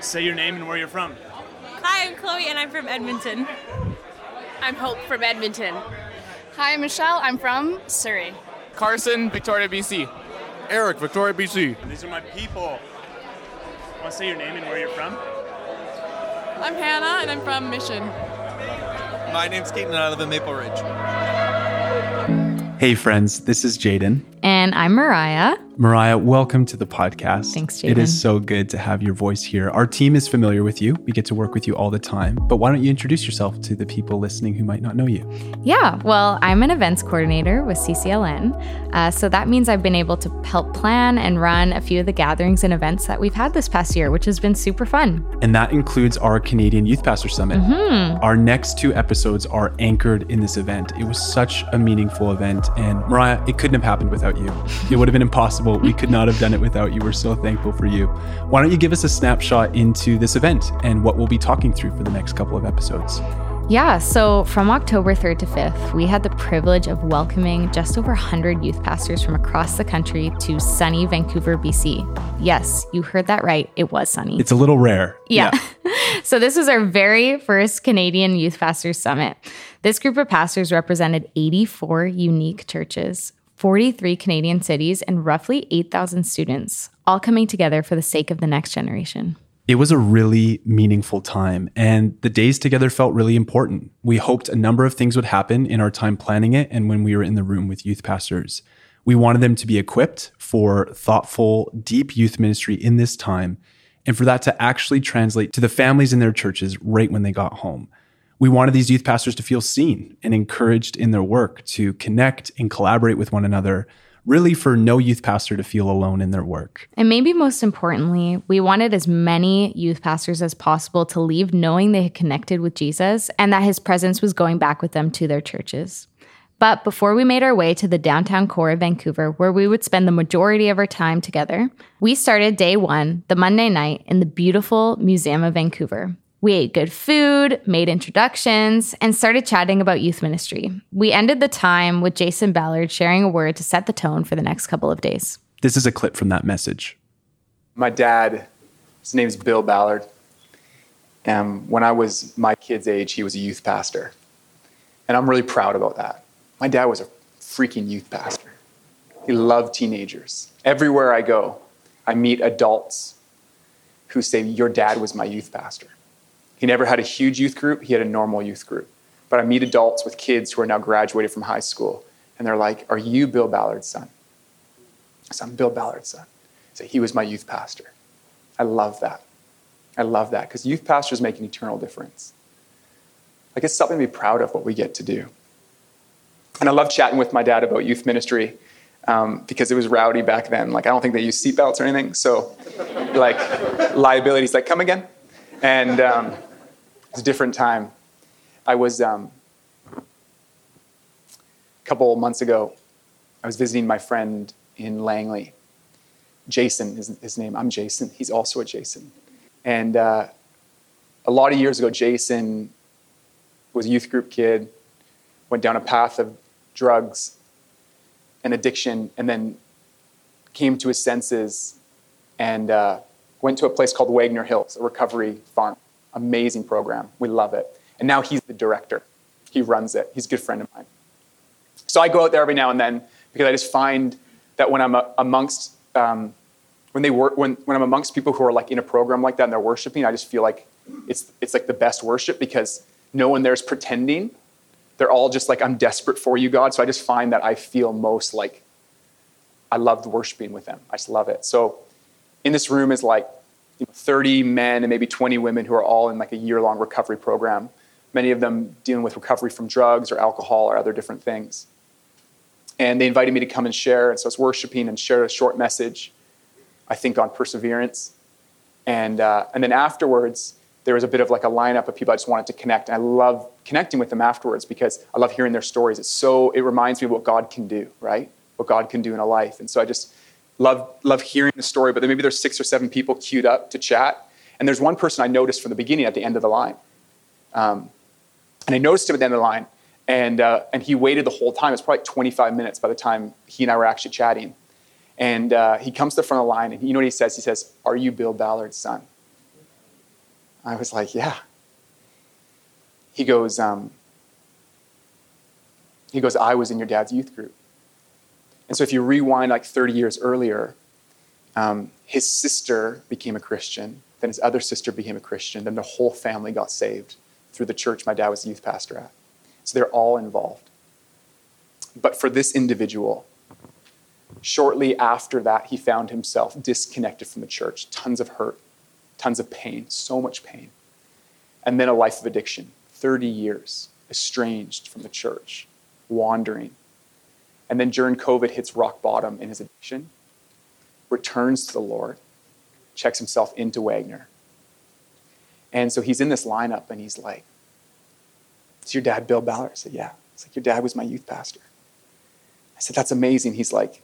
Say your name and where you're from. Hi, I'm Chloe and I'm from Edmonton. I'm Hope from Edmonton. Hi, I'm Michelle. I'm from Surrey. Carson, Victoria, BC. Eric, Victoria, BC. These are my people. Want to say your name and where you're from? I'm Hannah and I'm from Mission. My name's Keaton and I live in Maple Ridge. Hey, friends, this is Jaden. And I'm Mariah. Mariah, welcome to the podcast. Thanks, Jaden. It is so good to have your voice here. Our team is familiar with you. We get to work with you all the time. But why don't you introduce yourself to the people listening who might not know you? Yeah, well, I'm an events coordinator with CCLN. Uh, so that means I've been able to help plan and run a few of the gatherings and events that we've had this past year, which has been super fun. And that includes our Canadian Youth Pastor Summit. Mm-hmm. Our next two episodes are anchored in this event. It was such a meaningful event. And Mariah, it couldn't have happened without you. It would have been impossible. We could not have done it without you. We're so thankful for you. Why don't you give us a snapshot into this event and what we'll be talking through for the next couple of episodes? Yeah, so from October 3rd to 5th, we had the privilege of welcoming just over 100 youth pastors from across the country to sunny Vancouver, BC. Yes, you heard that right. It was sunny. It's a little rare. Yeah. yeah. so this was our very first Canadian Youth Pastors Summit. This group of pastors represented 84 unique churches, 43 Canadian cities, and roughly 8,000 students, all coming together for the sake of the next generation. It was a really meaningful time, and the days together felt really important. We hoped a number of things would happen in our time planning it and when we were in the room with youth pastors. We wanted them to be equipped for thoughtful, deep youth ministry in this time, and for that to actually translate to the families in their churches right when they got home. We wanted these youth pastors to feel seen and encouraged in their work, to connect and collaborate with one another really for no youth pastor to feel alone in their work. And maybe most importantly, we wanted as many youth pastors as possible to leave knowing they had connected with Jesus and that his presence was going back with them to their churches. But before we made our way to the downtown core of Vancouver, where we would spend the majority of our time together, we started day one, the Monday night, in the beautiful Museum of Vancouver. We ate good food, made introductions, and started chatting about youth ministry. We ended the time with Jason Ballard sharing a word to set the tone for the next couple of days. This is a clip from that message. My dad, his name is Bill Ballard. And when I was my kid's age, he was a youth pastor. And I'm really proud about that. My dad was a freaking youth pastor. He loved teenagers. Everywhere I go, I meet adults who say, Your dad was my youth pastor. He never had a huge youth group, he had a normal youth group. But I meet adults with kids who are now graduated from high school, and they're like, Are you Bill Ballard's son? Said, I'm Bill Ballard's son. So He was my youth pastor. I love that. I love that because youth pastors make an eternal difference. Like it's something to be proud of what we get to do. And I love chatting with my dad about youth ministry um, because it was rowdy back then. Like I don't think they used seatbelts or anything. So, like liabilities, like come again, and um, it's a different time. I was um, a couple months ago. I was visiting my friend in Langley. Jason is his name. I'm Jason. He's also a Jason. And uh, a lot of years ago, Jason was a youth group kid, went down a path of drugs and addiction, and then came to his senses and uh, went to a place called Wagner Hills, a recovery farm. Amazing program. We love it. And now he's the director. He runs it. He's a good friend of mine. So I go out there every now and then because I just find that when I'm amongst um, when they work when, when I'm amongst people who are like in a program like that and they're worshiping, I just feel like it's it's like the best worship because no one there's pretending. They're all just like, I'm desperate for you, God. So I just find that I feel most like I love worshiping with them. I just love it. So in this room is like you know, 30 men and maybe 20 women who are all in like a year-long recovery program. Many of them dealing with recovery from drugs or alcohol or other different things. And they invited me to come and share. And so I was worshiping and shared a short message, I think, on perseverance. And, uh, and then afterwards, there was a bit of like a lineup of people I just wanted to connect. And I love connecting with them afterwards because I love hearing their stories. It's so, it reminds me of what God can do, right? What God can do in a life. And so I just love, love hearing the story. But then maybe there's six or seven people queued up to chat. And there's one person I noticed from the beginning at the end of the line. Um, and I noticed him at the end of the line. And, uh, and he waited the whole time. It was probably 25 minutes by the time he and I were actually chatting. And uh, he comes to the front of the line, and you know what he says? He says, Are you Bill Ballard's son? I was like, Yeah. He goes, um, he goes, I was in your dad's youth group. And so if you rewind like 30 years earlier, um, his sister became a Christian, then his other sister became a Christian, then the whole family got saved through the church my dad was the youth pastor at. So they're all involved. But for this individual, shortly after that, he found himself disconnected from the church, tons of hurt, tons of pain, so much pain. And then a life of addiction, 30 years, estranged from the church, wandering. And then during COVID, hits rock bottom in his addiction, returns to the Lord, checks himself into Wagner. And so he's in this lineup and he's like, Is your dad Bill Ballard? I said, Yeah. It's like, Your dad was my youth pastor. I said, That's amazing. He's like,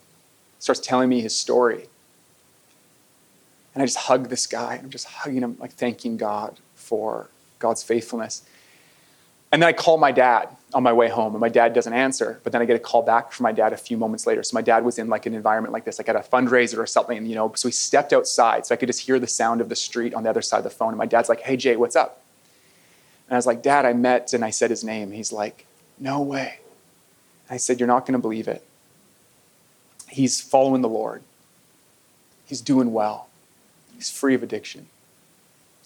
starts telling me his story. And I just hug this guy. I'm just hugging him, like thanking God for God's faithfulness. And then I call my dad on my way home, and my dad doesn't answer. But then I get a call back from my dad a few moments later. So my dad was in like an environment like this, like at a fundraiser or something, you know. So he stepped outside, so I could just hear the sound of the street on the other side of the phone. And my dad's like, "Hey Jay, what's up?" And I was like, "Dad, I met," and I said his name. He's like, "No way." I said, "You're not going to believe it. He's following the Lord. He's doing well. He's free of addiction."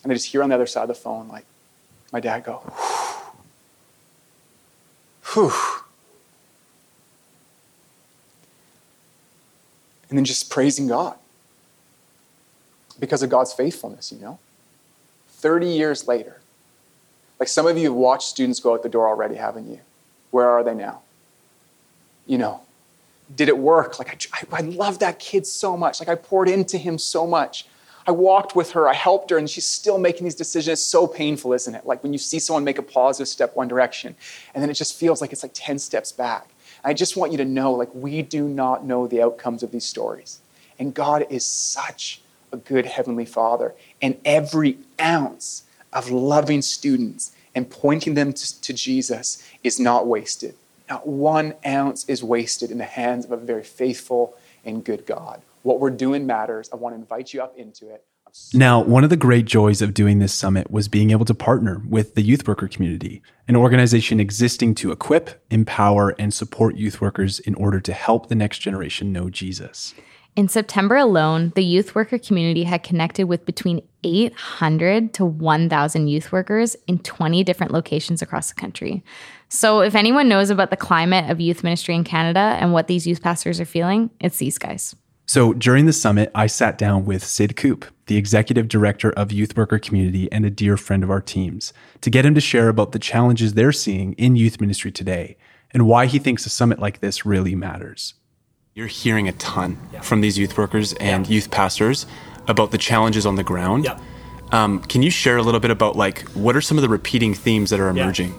And I just hear on the other side of the phone, like, my dad go, Whew. And then just praising God because of God's faithfulness, you know? 30 years later. Like some of you have watched students go out the door already, haven't you? Where are they now? You know, did it work? Like, I, I love that kid so much. Like, I poured into him so much. I walked with her, I helped her, and she's still making these decisions. It's so painful, isn't it? Like when you see someone make a positive step one direction, and then it just feels like it's like 10 steps back. I just want you to know, like, we do not know the outcomes of these stories. And God is such a good Heavenly Father. And every ounce of loving students and pointing them to, to Jesus is not wasted. Not one ounce is wasted in the hands of a very faithful and good God. What we're doing matters. I want to invite you up into it. Now, one of the great joys of doing this summit was being able to partner with the youth worker community, an organization existing to equip, empower, and support youth workers in order to help the next generation know Jesus. In September alone, the youth worker community had connected with between 800 to 1,000 youth workers in 20 different locations across the country. So, if anyone knows about the climate of youth ministry in Canada and what these youth pastors are feeling, it's these guys. So during the summit, I sat down with Sid Koop, the executive director of Youth Worker Community and a dear friend of our teams, to get him to share about the challenges they're seeing in youth ministry today and why he thinks a summit like this really matters. You're hearing a ton yeah. from these youth workers and yeah. youth pastors about the challenges on the ground. Yeah. Um, can you share a little bit about like what are some of the repeating themes that are emerging?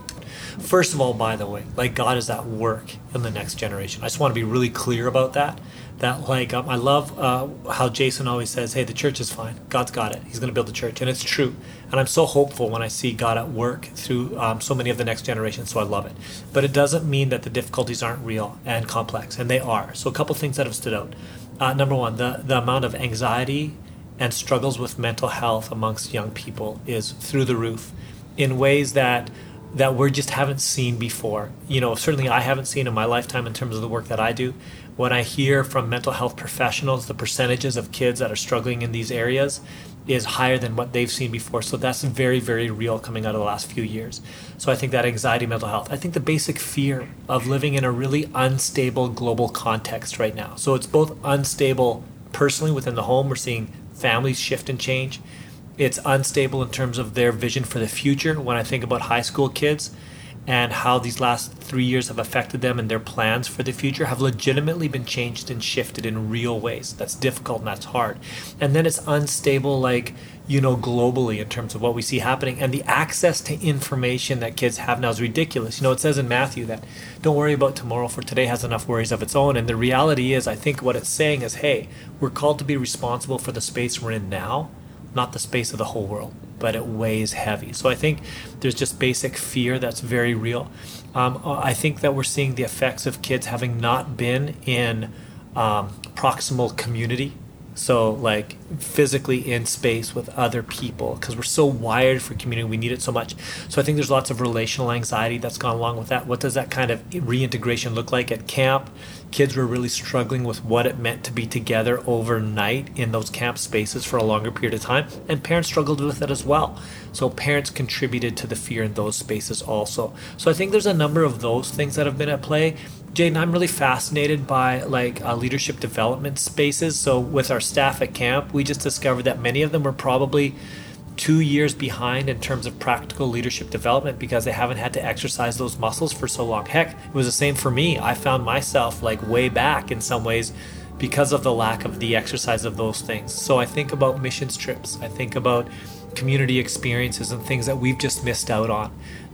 First of all, by the way, like God is at work in the next generation. I just want to be really clear about that that like um, I love uh, how Jason always says, "Hey, the church is fine. God's got it. He's going to build the church," and it's true. And I'm so hopeful when I see God at work through um, so many of the next generation. So I love it. But it doesn't mean that the difficulties aren't real and complex, and they are. So a couple things that have stood out. Uh, number one, the the amount of anxiety and struggles with mental health amongst young people is through the roof, in ways that that we just haven't seen before. You know, certainly I haven't seen in my lifetime in terms of the work that I do when I hear from mental health professionals, the percentages of kids that are struggling in these areas is higher than what they've seen before. So that's very, very real coming out of the last few years. So I think that anxiety, mental health, I think the basic fear of living in a really unstable global context right now. So it's both unstable personally within the home, we're seeing families shift and change. It's unstable in terms of their vision for the future. When I think about high school kids, and how these last three years have affected them and their plans for the future have legitimately been changed and shifted in real ways. That's difficult and that's hard. And then it's unstable, like, you know, globally in terms of what we see happening. And the access to information that kids have now is ridiculous. You know, it says in Matthew that don't worry about tomorrow, for today has enough worries of its own. And the reality is, I think what it's saying is, hey, we're called to be responsible for the space we're in now, not the space of the whole world but it weighs heavy. So I think there's just basic fear that's very real. Um, I think that we're seeing the effects of kids having not been in um, proximal community So, like physically in space with other people, because we're so wired for community, we need it so much. So, I think there's lots of relational anxiety that's gone along with that. What does that kind of reintegration look like at camp? Kids were really struggling with what it meant to be together overnight in those camp spaces for a longer period of time, and parents struggled with it as well. So, parents contributed to the fear in those spaces also. So, I think there's a number of those things that have been at play. Jaden, I'm really fascinated by like uh, leadership development spaces. So with our staff at camp, we just discovered that many of them were probably two years behind in terms of practical leadership development because they haven't had to exercise those muscles for so long. Heck, it was the same for me. I found myself like way back in some ways because of the lack of the exercise of those things. So I think about missions trips. I think about community experiences and things that we've just missed out on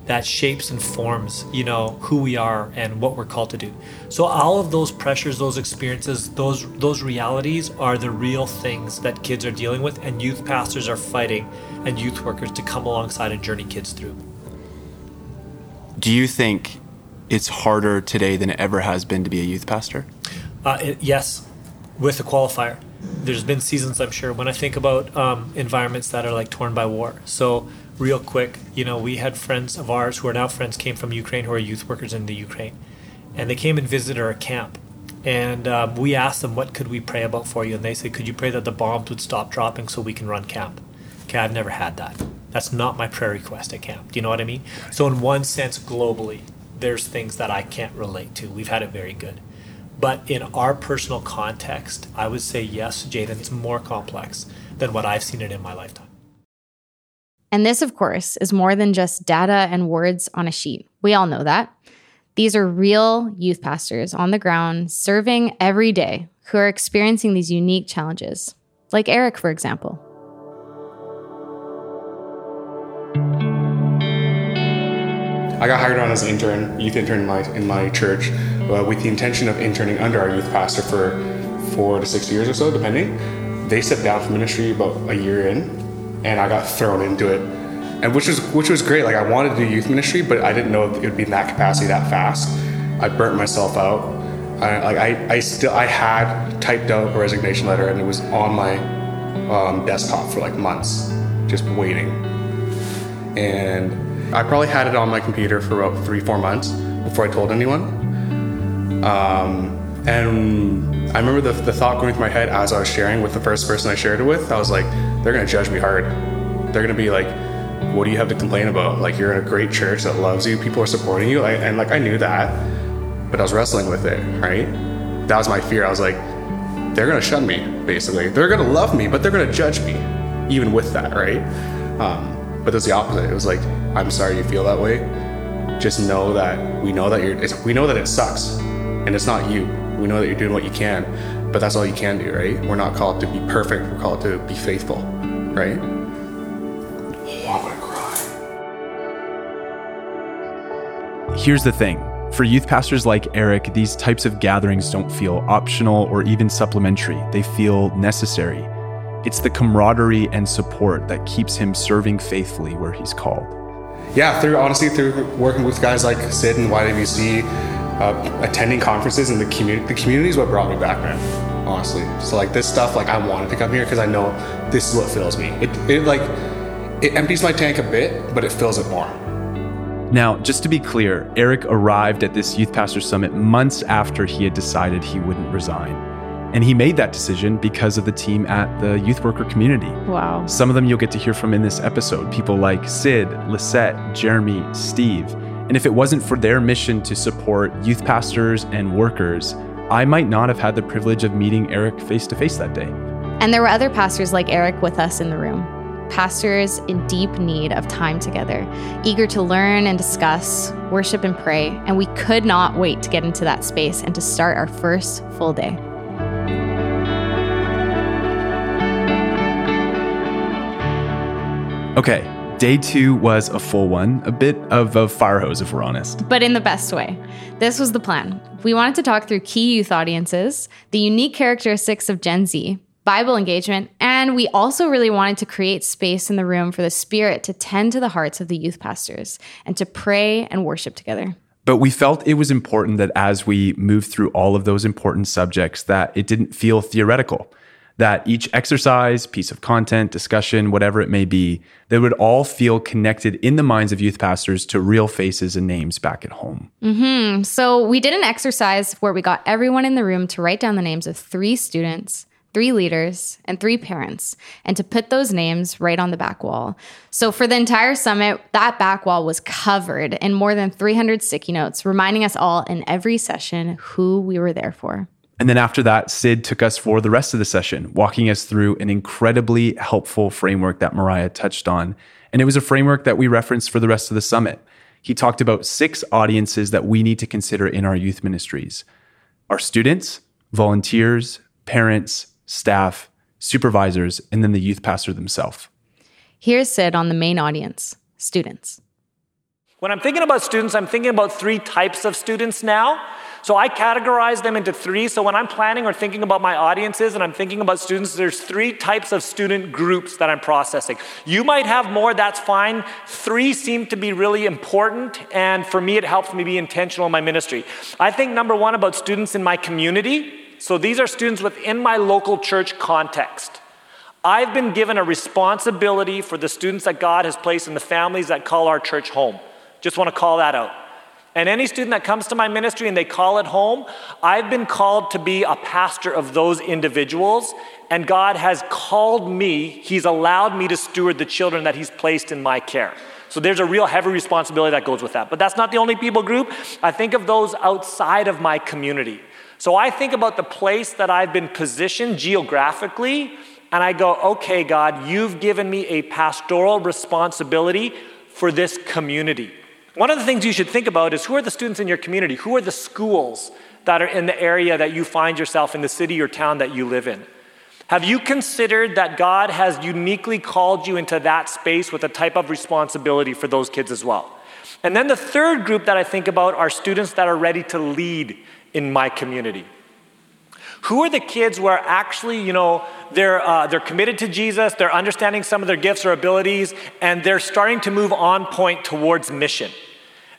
that shapes and forms, you know, who we are and what we're called to do. So all of those pressures, those experiences, those those realities are the real things that kids are dealing with and youth pastors are fighting and youth workers to come alongside and journey kids through. Do you think it's harder today than it ever has been to be a youth pastor? Uh, it, yes, with a qualifier. There's been seasons, I'm sure, when I think about um, environments that are like torn by war. So real quick, you know, we had friends of ours who are now friends came from Ukraine who are youth workers in the Ukraine, and they came and visited our camp. And um, we asked them, "What could we pray about for you?" And they said, "Could you pray that the bombs would stop dropping so we can run camp?" Okay, I've never had that. That's not my prayer request at camp. Do you know what I mean? So, in one sense, globally, there's things that I can't relate to. We've had it very good. But in our personal context, I would say yes, Jaden, it's more complex than what I've seen it in my lifetime. And this, of course, is more than just data and words on a sheet. We all know that. These are real youth pastors on the ground serving every day who are experiencing these unique challenges, like Eric, for example. I got hired on as an intern, youth intern in my, in my church, uh, with the intention of interning under our youth pastor for four to six years or so, depending. They stepped down from ministry about a year in, and I got thrown into it, and which was which was great. Like I wanted to do youth ministry, but I didn't know it would be in that capacity that fast. I burnt myself out. I, like I, I still I had typed out a resignation letter, and it was on my um, desktop for like months, just waiting. And I probably had it on my computer for about three, four months before I told anyone. Um, and I remember the, the thought going through my head as I was sharing with the first person I shared it with. I was like, they're going to judge me hard. They're going to be like, what do you have to complain about? Like, you're in a great church that loves you, people are supporting you. and like, I knew that, but I was wrestling with it, right? That was my fear. I was like, they're going to shun me, basically. They're going to love me, but they're going to judge me, even with that, right? Um, but it was the opposite. It was like, I'm sorry you feel that way. Just know that we know that you're, we know that it sucks and it's not you. We know that you're doing what you can, but that's all you can do, right? We're not called to be perfect. We're called to be faithful, right? Oh, I'm gonna cry. Here's the thing. For youth pastors like Eric, these types of gatherings don't feel optional or even supplementary. They feel necessary. It's the camaraderie and support that keeps him serving faithfully where he's called. Yeah, through honestly through working with guys like Sid and YWC, uh, attending conferences and the community. The community is what brought me back, man. Honestly, so like this stuff, like I wanted to come here because I know this is what fills me. It, it like it empties my tank a bit, but it fills it more. Now, just to be clear, Eric arrived at this Youth Pastor Summit months after he had decided he wouldn't resign. And he made that decision because of the team at the youth worker community. Wow. Some of them you'll get to hear from in this episode. People like Sid, Lisette, Jeremy, Steve. And if it wasn't for their mission to support youth pastors and workers, I might not have had the privilege of meeting Eric face to face that day. And there were other pastors like Eric with us in the room. Pastors in deep need of time together, eager to learn and discuss, worship and pray. And we could not wait to get into that space and to start our first full day. Okay, day two was a full one, a bit of a fire hose, if we're honest. But in the best way. This was the plan. We wanted to talk through key youth audiences, the unique characteristics of Gen Z, Bible engagement, and we also really wanted to create space in the room for the Spirit to tend to the hearts of the youth pastors and to pray and worship together. But we felt it was important that as we moved through all of those important subjects that it didn't feel theoretical that each exercise, piece of content, discussion, whatever it may be, they would all feel connected in the minds of youth pastors to real faces and names back at home. Mm-hmm. So we did an exercise where we got everyone in the room to write down the names of three students, three leaders, and three parents, and to put those names right on the back wall. So for the entire summit, that back wall was covered in more than 300 sticky notes, reminding us all in every session who we were there for. And then after that, Sid took us for the rest of the session, walking us through an incredibly helpful framework that Mariah touched on. And it was a framework that we referenced for the rest of the summit. He talked about six audiences that we need to consider in our youth ministries our students, volunteers, parents, staff, supervisors, and then the youth pastor themselves. Here's Sid on the main audience students. When I'm thinking about students, I'm thinking about three types of students now. So I categorize them into three. So when I'm planning or thinking about my audiences and I'm thinking about students, there's three types of student groups that I'm processing. You might have more, that's fine. Three seem to be really important, and for me, it helps me be intentional in my ministry. I think number one about students in my community. So these are students within my local church context. I've been given a responsibility for the students that God has placed in the families that call our church home. Just want to call that out. And any student that comes to my ministry and they call it home, I've been called to be a pastor of those individuals. And God has called me, He's allowed me to steward the children that He's placed in my care. So there's a real heavy responsibility that goes with that. But that's not the only people group. I think of those outside of my community. So I think about the place that I've been positioned geographically, and I go, okay, God, you've given me a pastoral responsibility for this community. One of the things you should think about is who are the students in your community? Who are the schools that are in the area that you find yourself in the city or town that you live in? Have you considered that God has uniquely called you into that space with a type of responsibility for those kids as well? And then the third group that I think about are students that are ready to lead in my community. Who are the kids who are actually, you know, they're, uh, they're committed to Jesus, they're understanding some of their gifts or abilities, and they're starting to move on point towards mission?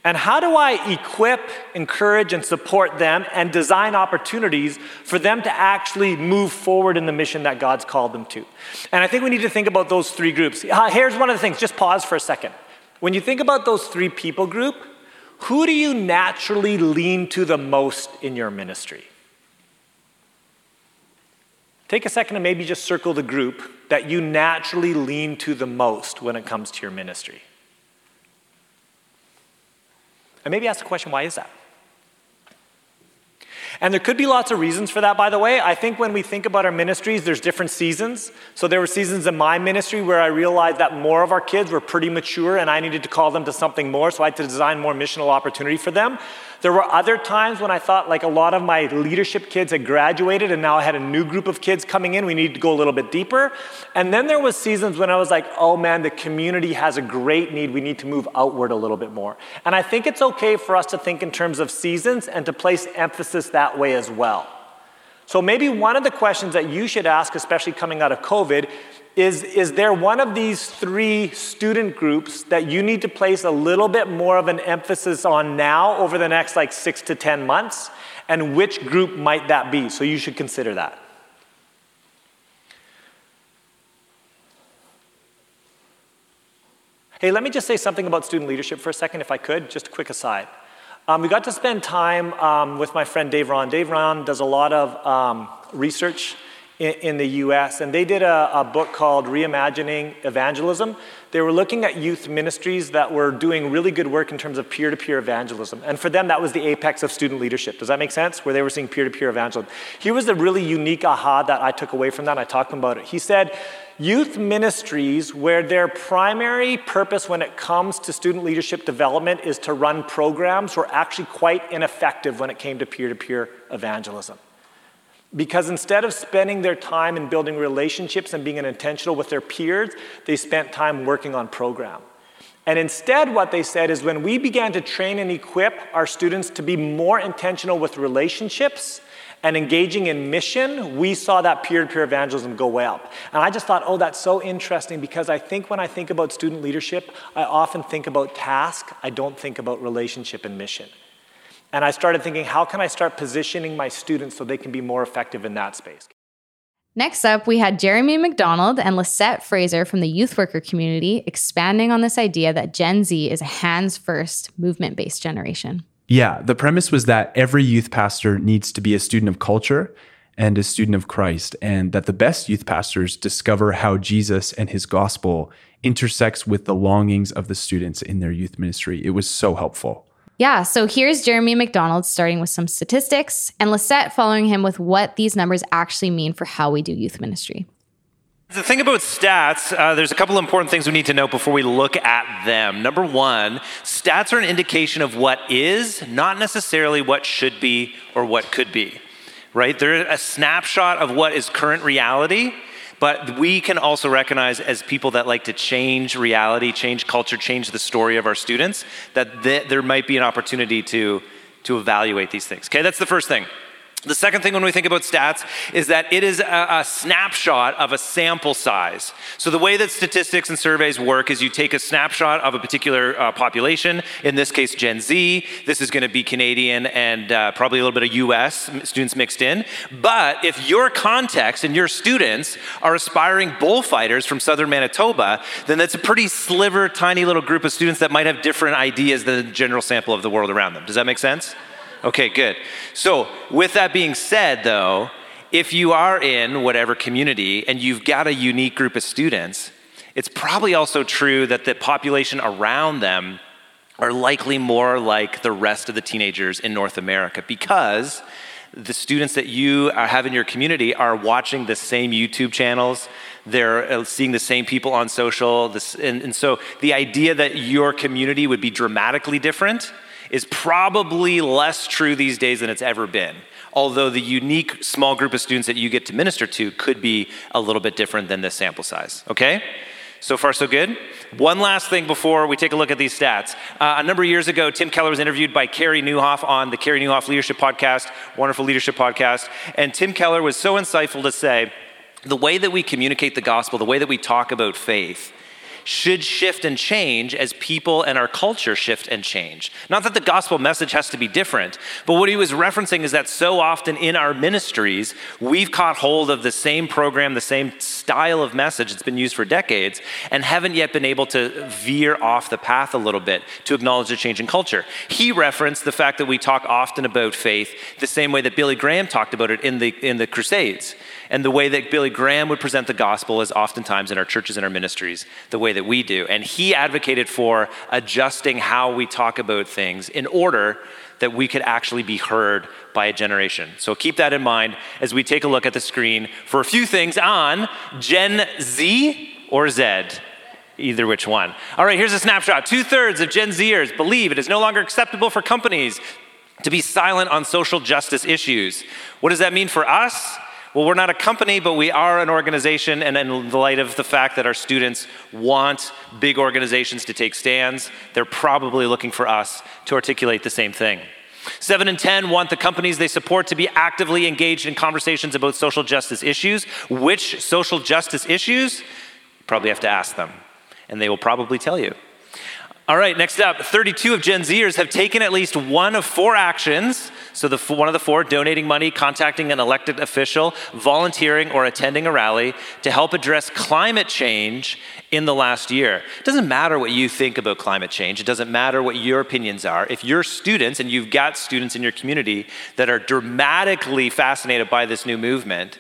And how do I equip, encourage, and support them and design opportunities for them to actually move forward in the mission that God's called them to? And I think we need to think about those three groups. Uh, here's one of the things, just pause for a second. When you think about those three people group, who do you naturally lean to the most in your ministry? Take a second and maybe just circle the group that you naturally lean to the most when it comes to your ministry. And maybe ask the question why is that? And there could be lots of reasons for that, by the way. I think when we think about our ministries, there's different seasons. So there were seasons in my ministry where I realized that more of our kids were pretty mature and I needed to call them to something more, so I had to design more missional opportunity for them. There were other times when I thought like a lot of my leadership kids had graduated and now I had a new group of kids coming in. We needed to go a little bit deeper. And then there was seasons when I was like, oh man, the community has a great need. We need to move outward a little bit more. And I think it's okay for us to think in terms of seasons and to place emphasis that way as well. So maybe one of the questions that you should ask, especially coming out of COVID, is, is there one of these three student groups that you need to place a little bit more of an emphasis on now over the next like six to 10 months? And which group might that be? So you should consider that. Hey, let me just say something about student leadership for a second, if I could, just a quick aside. Um, we got to spend time um, with my friend Dave Rahn. Dave Rahn does a lot of um, research in, in the US, and they did a, a, book called Reimagining Evangelism. They were looking at youth ministries that were doing really good work in terms of peer to peer evangelism. And for them, that was the apex of student leadership. Does that make sense? Where they were seeing peer to peer evangelism. Here was the really unique aha that I took away from that. I talked about it. He said, Youth ministries, where their primary purpose when it comes to student leadership development is to run programs, were actually quite ineffective when it came to peer to peer evangelism. Because instead of spending their time in building relationships and being intentional with their peers, they spent time working on program. And instead, what they said is when we began to train and equip our students to be more intentional with relationships and engaging in mission, we saw that peer to peer evangelism go way up. And I just thought, oh, that's so interesting because I think when I think about student leadership, I often think about task, I don't think about relationship and mission. And I started thinking, how can I start positioning my students so they can be more effective in that space? Next up, we had Jeremy McDonald and Lisette Fraser from the youth worker community expanding on this idea that Gen Z is a hands first, movement based generation. Yeah, the premise was that every youth pastor needs to be a student of culture and a student of Christ, and that the best youth pastors discover how Jesus and his gospel intersects with the longings of the students in their youth ministry. It was so helpful. Yeah, so here's Jeremy McDonald starting with some statistics and Lisette following him with what these numbers actually mean for how we do youth ministry. The thing about stats, uh, there's a couple important things we need to know before we look at them. Number one, stats are an indication of what is, not necessarily what should be or what could be, right? They're a snapshot of what is current reality, but we can also recognize as people that like to change reality, change culture, change the story of our students, that th- there might be an opportunity to, to evaluate these things. Okay, that's the first thing. The second thing when we think about stats is that it is a, a, snapshot of a sample size. So, the way that statistics and surveys work is you take a snapshot of a particular uh, population, in this case, Gen Z. This is going to be Canadian and uh, probably a little bit of US students mixed in. But if your context and your students are aspiring bullfighters from southern Manitoba, then that's a pretty sliver, tiny little group of students that might have different ideas than the general sample of the world around them. Does that make sense? Okay, good. So, with that being said, though, if you are in whatever community and you've got a unique group of students, it's probably also true that the population around them are likely more like the rest of the teenagers in North America because the students that you have in your community are watching the same YouTube channels. They're uh, seeing the same people on social. This, and, and so the idea that your community would be dramatically different is probably less true these days than it's ever been. Although the unique small group of students that you get to minister to could be a little bit different than this sample size. Okay? So far, so good. One last thing before we take a look at these stats. Uh, a number of years ago, Tim Keller was interviewed by Carey Nieuwhof on the Carey Nieuwhof Leadership Podcast, wonderful leadership podcast. And Tim Keller was so insightful to say the way that we communicate the gospel, the way that we talk about faith, should shift and change as people and our culture shift and change. Not that the gospel message has to be different, but what he was referencing is that so often in our ministries, we've caught hold of the same program, the same style of message that's been used for decades, and haven't yet been able to veer off the path a little bit to acknowledge the change in culture. He referenced the fact that we talk often about faith the same way that Billy Graham talked about it in the, in the Crusades. And the way that Billy Graham would present the gospel is oftentimes in our churches and our ministries, the way that we do. And he advocated for adjusting how we talk about things in order that we could actually be heard by a generation. So keep that in mind as we take a look at the screen for a few things on Gen Z or Z. Either which one. All right, here's a snapshot. Two thirds of Gen Zers believe it is no longer acceptable for companies to be silent on social justice issues. What does that mean for us? Well, we're not a company, but we are an organization, and in light of the fact that our students want big organizations to take stands, they're probably looking for us to articulate the same thing. Seven in 10 want the companies they support to be actively engaged in conversations about social justice issues. Which social justice issues? You probably have to ask them, and they will probably tell you. All right, next up 32 of Gen Zers have taken at least one of four actions. So, the, one of the four donating money, contacting an elected official, volunteering, or attending a rally to help address climate change in the last year. It doesn't matter what you think about climate change, it doesn't matter what your opinions are. If you're students and you've got students in your community that are dramatically fascinated by this new movement,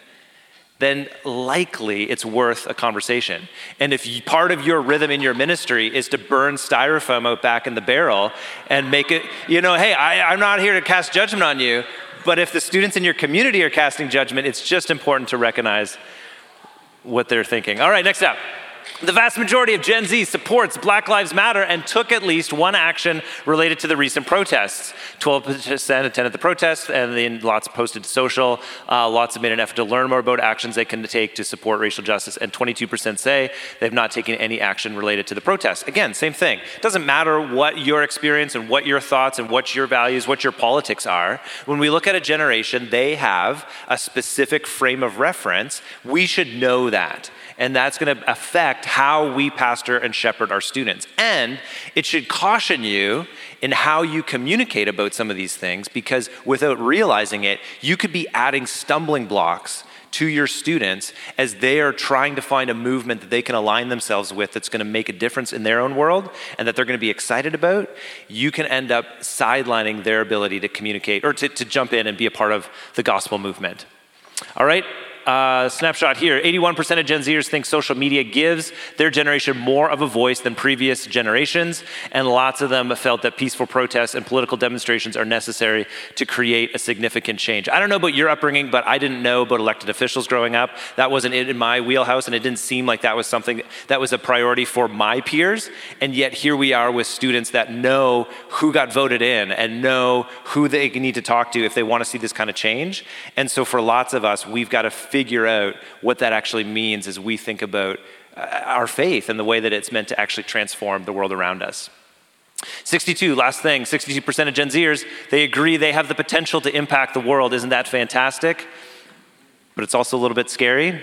then likely it's worth a conversation. And if you, part of your rhythm in your ministry is to burn styrofoam out back in the barrel and make it, you know, hey, I, I'm not here to cast judgment on you, but if the students in your community are casting judgment, it's just important to recognize what they're thinking. All right, next up. The vast majority of Gen Z supports Black Lives Matter and took at least one action related to the recent protests. 12% attended the protests, and then lots posted social. Uh, lots have made an effort to learn more about actions they can take to support racial justice, and 22% say they've not taken any action related to the protests. Again, same thing. It doesn't matter what your experience and what your thoughts and what your values, what your politics are. When we look at a generation, they have a specific frame of reference. We should know that and that's going to affect how we pastor and shepherd our students. And it should caution you in how you communicate about some of these things because without realizing it, you could be adding stumbling blocks to your students as they are trying to find a movement that they can align themselves with that's going to make a difference in their own world and that they're going to be excited about, you can end up sidelining their ability to communicate or to, to jump in and be a part of the gospel movement. All right, uh, snapshot here 81% of Gen Zers think social media gives their generation more of a voice than previous generations, and lots of them felt that peaceful protests and political demonstrations are necessary to create a significant change. I don't know about your upbringing, but I didn't know about elected officials growing up. That wasn't in my wheelhouse, and it didn't seem like that was something that was a priority for my peers. And yet, here we are with students that know who got voted in and know who they need to talk to if they want to see this kind of change. And so, for lots of us, we've got to figure out what that actually means as we think about uh, our faith and the way that it's meant to actually transform the world around us. 62, last thing 62% of Gen Zers, they agree they have the potential to impact the world. Isn't that fantastic? But it's also a little bit scary.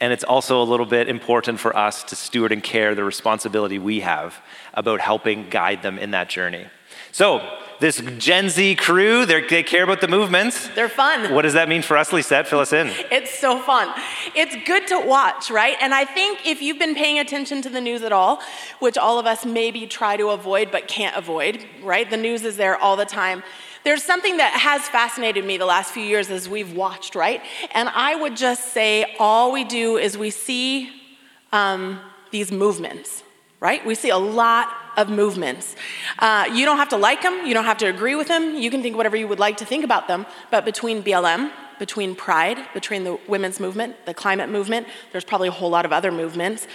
And it's also a little bit important for us to steward and care the responsibility we have about helping guide them in that journey. So, this Gen Z crew, they care about the movements. They're fun. What does that mean for us, Lisette? Fill us in. It's so fun. It's good to watch, right? And I think if you've been paying attention to the news at all, which all of us maybe try to avoid but can't avoid, right? The news is there all the time. There's something that has fascinated me the last few years as we've watched, right? And I would just say all we do is we see um, these movements, right? We see a lot of movements. Uh, you don't have to like them, you don't have to agree with them, you can think whatever you would like to think about them, but between BLM, between Pride, between the women's movement, the climate movement, there's probably a whole lot of other movements.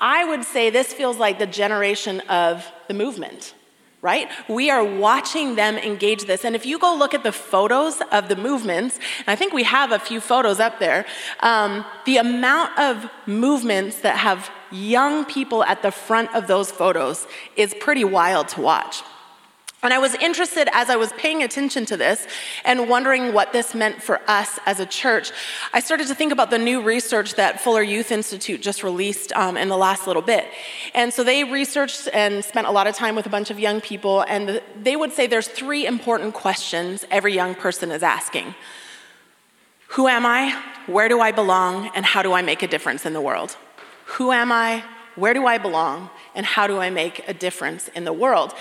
I would say this feels like the generation of the movement right? We are watching them engage this. And if you go look at the photos of the movements, and I think we have a few photos up there, um, the amount of movements that have young people at the front of those photos is pretty wild to watch. And I was interested as I was paying attention to this and wondering what this meant for us as a church. I started to think about the new research that Fuller Youth Institute just released um, in the last little bit. And so they researched and spent a lot of time with a bunch of young people, and they would say there's three important questions every young person is asking Who am I? Where do I belong? And how do I make a difference in the world? Who am I? Where do I belong? And how do I make a difference in the world?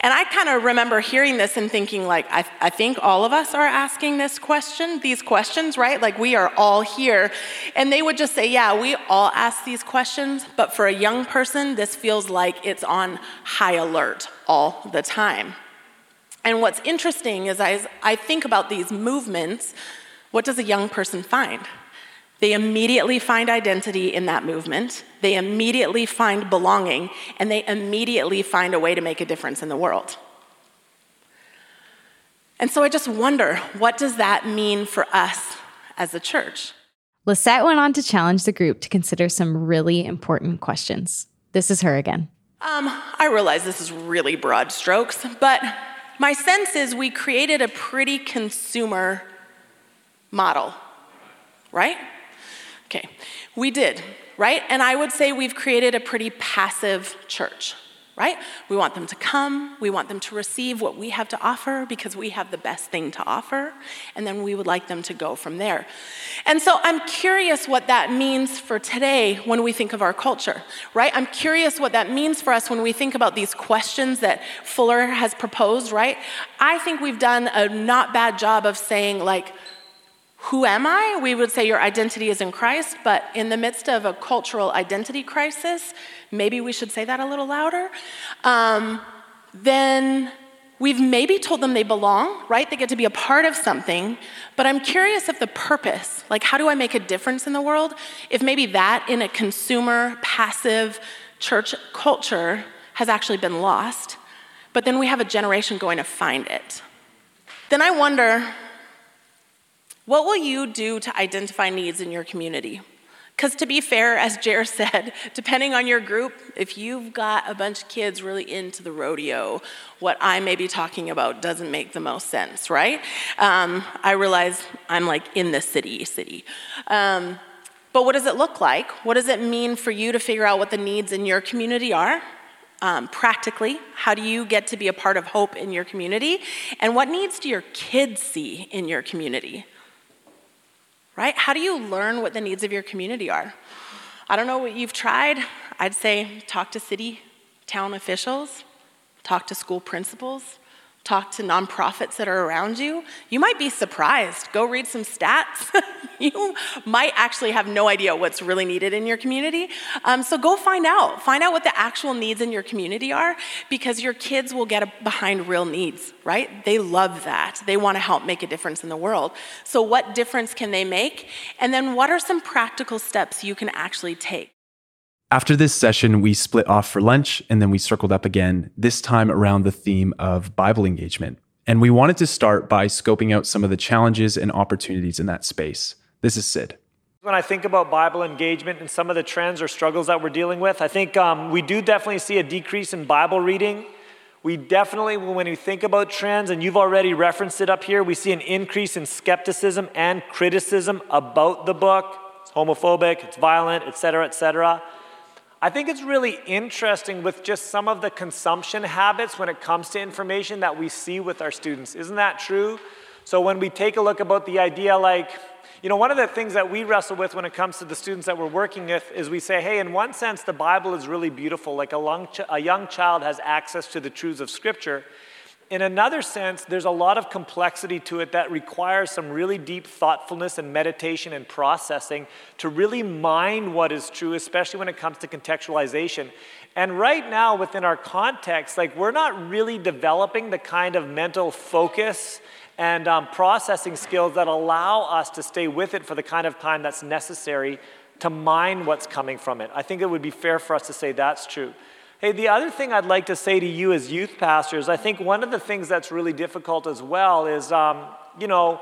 And I kind of remember hearing this and thinking, like, I, I think all of us are asking this question, these questions, right? Like, we are all here. And they would just say, yeah, we all ask these questions, but for a young person, this feels like it's on high alert all the time. And what's interesting is as I think about these movements, what does a young person find? They immediately find identity in that movement. They immediately find belonging, and they immediately find a way to make a difference in the world. And so I just wonder what does that mean for us as a church? Lisette went on to challenge the group to consider some really important questions. This is her again. Um, I realize this is really broad strokes, but my sense is we created a pretty consumer model, right? Okay, we did, right? And I would say we've created a pretty passive church, right? We want them to come, we want them to receive what we have to offer because we have the best thing to offer, and then we would like them to go from there. And so I'm curious what that means for today when we think of our culture, right? I'm curious what that means for us when we think about these questions that Fuller has proposed, right? I think we've done a not bad job of saying, like, who am I? We would say your identity is in Christ, but in the midst of a cultural identity crisis, maybe we should say that a little louder. Um, then we've maybe told them they belong, right? They get to be a part of something, but I'm curious if the purpose, like how do I make a difference in the world, if maybe that in a consumer, passive church culture has actually been lost, but then we have a generation going to find it. Then I wonder what will you do to identify needs in your community? Because to be fair, as Jer said, depending on your group, if you've got a bunch of kids really into the rodeo, what I may be talking about doesn't make the most sense, right? Um, I realize I'm like in the city, city. Um, but what does it look like? What does it mean for you to figure out what the needs in your community are? Um, practically, how do you get to be a part of hope in your community? And what needs do your kids see in your community? Right? How do you learn what the needs of your community are? I don't know what you've tried. I'd say talk to city, town officials, talk to school principals, talk to nonprofits that are around you. You might be surprised. Go read some stats. you might actually have no idea what's really needed in your community. Um, so go find out. Find out what the actual needs in your community are because your kids will get behind real needs, right? They love that. They want to help make a difference in the world. So, what difference can they make? And then, what are some practical steps you can actually take? After this session, we split off for lunch and then we circled up again, this time around the theme of Bible engagement. And we wanted to start by scoping out some of the challenges and opportunities in that space. This is Sid. When I think about Bible engagement and some of the trends or struggles that we're dealing with, I think um, we do definitely see a decrease in Bible reading. We definitely, when we think about trends, and you've already referenced it up here, we see an increase in skepticism and criticism about the book. It's homophobic, it's violent, et cetera, et cetera. I think it's really interesting with just some of the consumption habits when it comes to information that we see with our students. Isn't that true? So when we take a look about the idea like, you know, one of the things that we wrestle with when it comes to the students that we're working with is we say, hey, in one sense, the Bible is really beautiful. Like a, long ch- a young child has access to the truths of Scripture. In another sense, there's a lot of complexity to it that requires some really deep thoughtfulness and meditation and processing to really mind what is true, especially when it comes to contextualization. And right now, within our context, like we're not really developing the kind of mental focus and um, processing skills that allow us to stay with it for the kind of time that's necessary to mine what's coming from it. I think it would be fair for us to say that's true. Hey, the other thing I'd like to say to you as youth pastors, I think one of the things that's really difficult as well is, um, you know,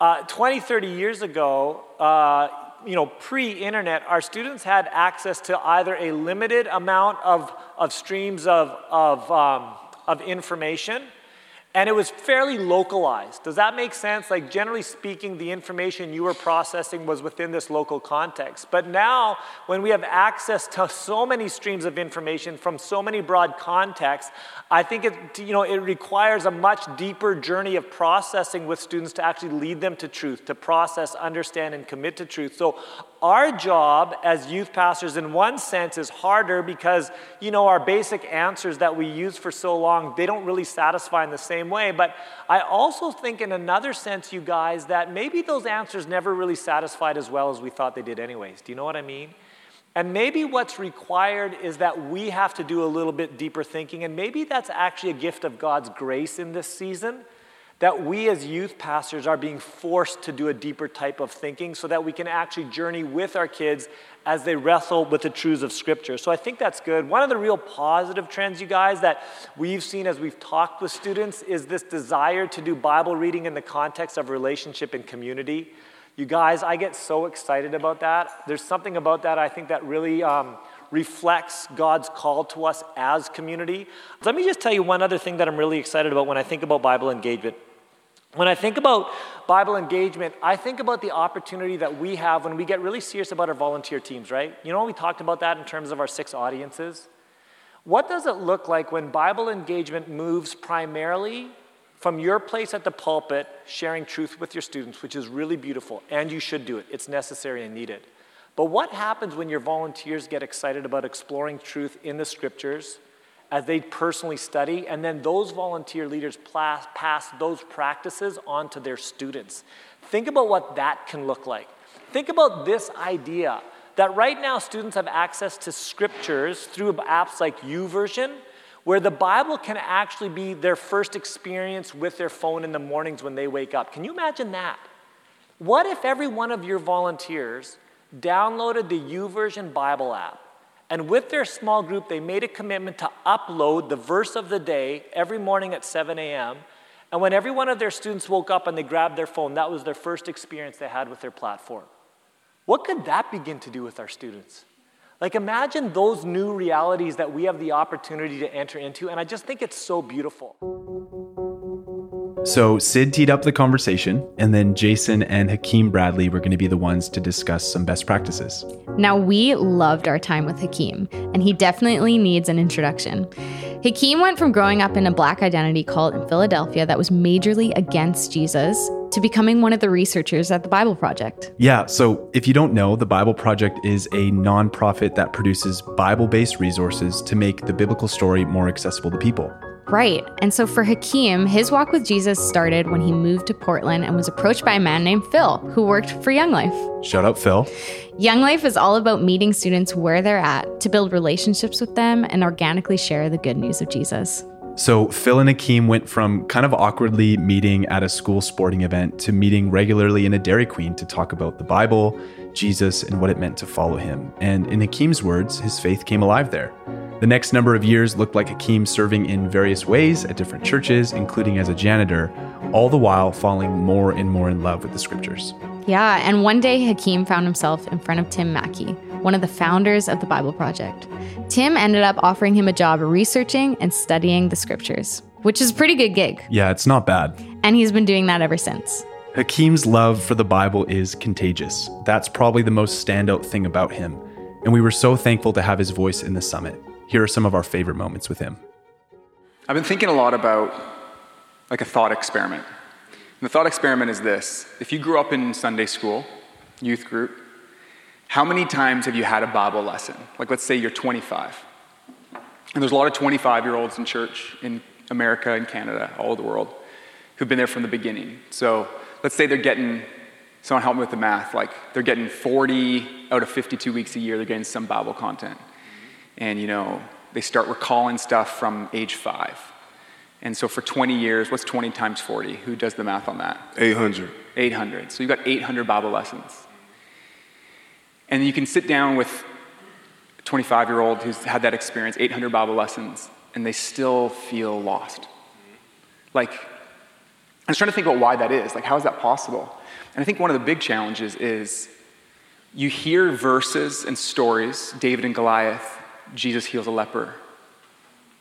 uh, 20, 30 years ago, uh, you know, pre-internet, our students had access to either a limited amount of, of streams of, of, um, of information, and it was fairly localized. Does that make sense? Like, generally speaking, the information you were processing was within this local context. But now, when we have access to so many streams of information from so many broad contexts, I think it, you know, it requires a much deeper journey of processing with students to actually lead them to truth, to process, understand, and commit to truth. So, our job as youth pastors, in one sense, is harder because, you know, our basic answers that we use for so long, they don't really satisfy in the same way. But I also think, in another sense, you guys, that maybe those answers never really satisfied as well as we thought they did, anyways. Do you know what I mean? And maybe what's required is that we have to do a little bit deeper thinking, and maybe that's actually a gift of God's grace in this season that we as youth pastors are being forced to do a deeper type of thinking so that we can actually journey with our kids as they wrestle with the truths of Scripture. So I think that's good. One of the real positive trends, you guys, that we've seen as we've talked with students is this desire to do Bible reading in the context of relationship and community. You guys, I get so excited about that. There's something about that I think that really. Um, reflects God's call to us as community. Let me just tell you one other thing that I'm really excited about when I think about Bible engagement. When I think about Bible engagement, I think about the opportunity that we have when we get really serious about our volunteer teams, right? You know, we talked about that in terms of our six audiences. What does it look like when Bible engagement moves primarily from your place at the pulpit, sharing truth with your students, which is really beautiful, and you should do it, it's necessary and needed. But what happens when your volunteers get excited about exploring truth in the scriptures? As they personally study, and then those volunteer leaders pass those practices on to their students. Think about what that can look like. Think about this idea that right now students have access to scriptures through apps like YouVersion, where the Bible can actually be their first experience with their phone in the mornings when they wake up. Can you imagine that? What if every one of your volunteers downloaded the YouVersion Bible app and with their small group, they made a commitment to upload the verse of the day every morning at 7 a.m. And when every one of their students woke up and they grabbed their phone, that was their first experience they had with their platform. What could that begin to do with our students? Like, imagine those new realities that we have the opportunity to enter into, and I just think it's so beautiful. So Sid teed up the conversation, and then Jason and Hakeem Bradley were going to be the ones to discuss some best practices. Now, we loved our time with Hakeem, and he definitely needs an introduction. Hakeem went from growing up in a black identity cult in Philadelphia that was majorly against Jesus to becoming one of the researchers at the Bible Project. Yeah, so if you don't know, the Bible Project is a nonprofit that produces Bible based resources to make the biblical story more accessible to people. Right. And so for Hakeem, his walk with Jesus started when he moved to Portland and was approached by a man named Phil who worked for Young Life. Shut up, Phil. Young Life is all about meeting students where they're at to build relationships with them and organically share the good news of Jesus. So, Phil and Hakeem went from kind of awkwardly meeting at a school sporting event to meeting regularly in a Dairy Queen to talk about the Bible, Jesus, and what it meant to follow him. And in Hakeem's words, his faith came alive there. The next number of years looked like Hakeem serving in various ways at different churches, including as a janitor, all the while falling more and more in love with the scriptures. Yeah, and one day Hakeem found himself in front of Tim Mackie, one of the founders of the Bible Project. Tim ended up offering him a job researching and studying the scriptures, which is a pretty good gig. Yeah, it's not bad. And he's been doing that ever since. Hakeem's love for the Bible is contagious. That's probably the most standout thing about him. And we were so thankful to have his voice in the summit. Here are some of our favorite moments with him. I've been thinking a lot about like a thought experiment. And the thought experiment is this if you grew up in Sunday school, youth group, how many times have you had a Bible lesson? Like, let's say you're 25. And there's a lot of 25 year olds in church in America and Canada, all over the world, who've been there from the beginning. So let's say they're getting, someone help me with the math, like they're getting 40 out of 52 weeks a year, they're getting some Bible content. And you know they start recalling stuff from age five. And so for 20 years what's 20 times 40 who does the math on that? 800 800 so you've got 800 bible lessons. And you can sit down with a 25 year old who's had that experience 800 bible lessons and they still feel lost. Like i was trying to think about why that is like how is that possible and i think one of the big challenges is you hear verses and stories david and goliath Jesus heals a leper.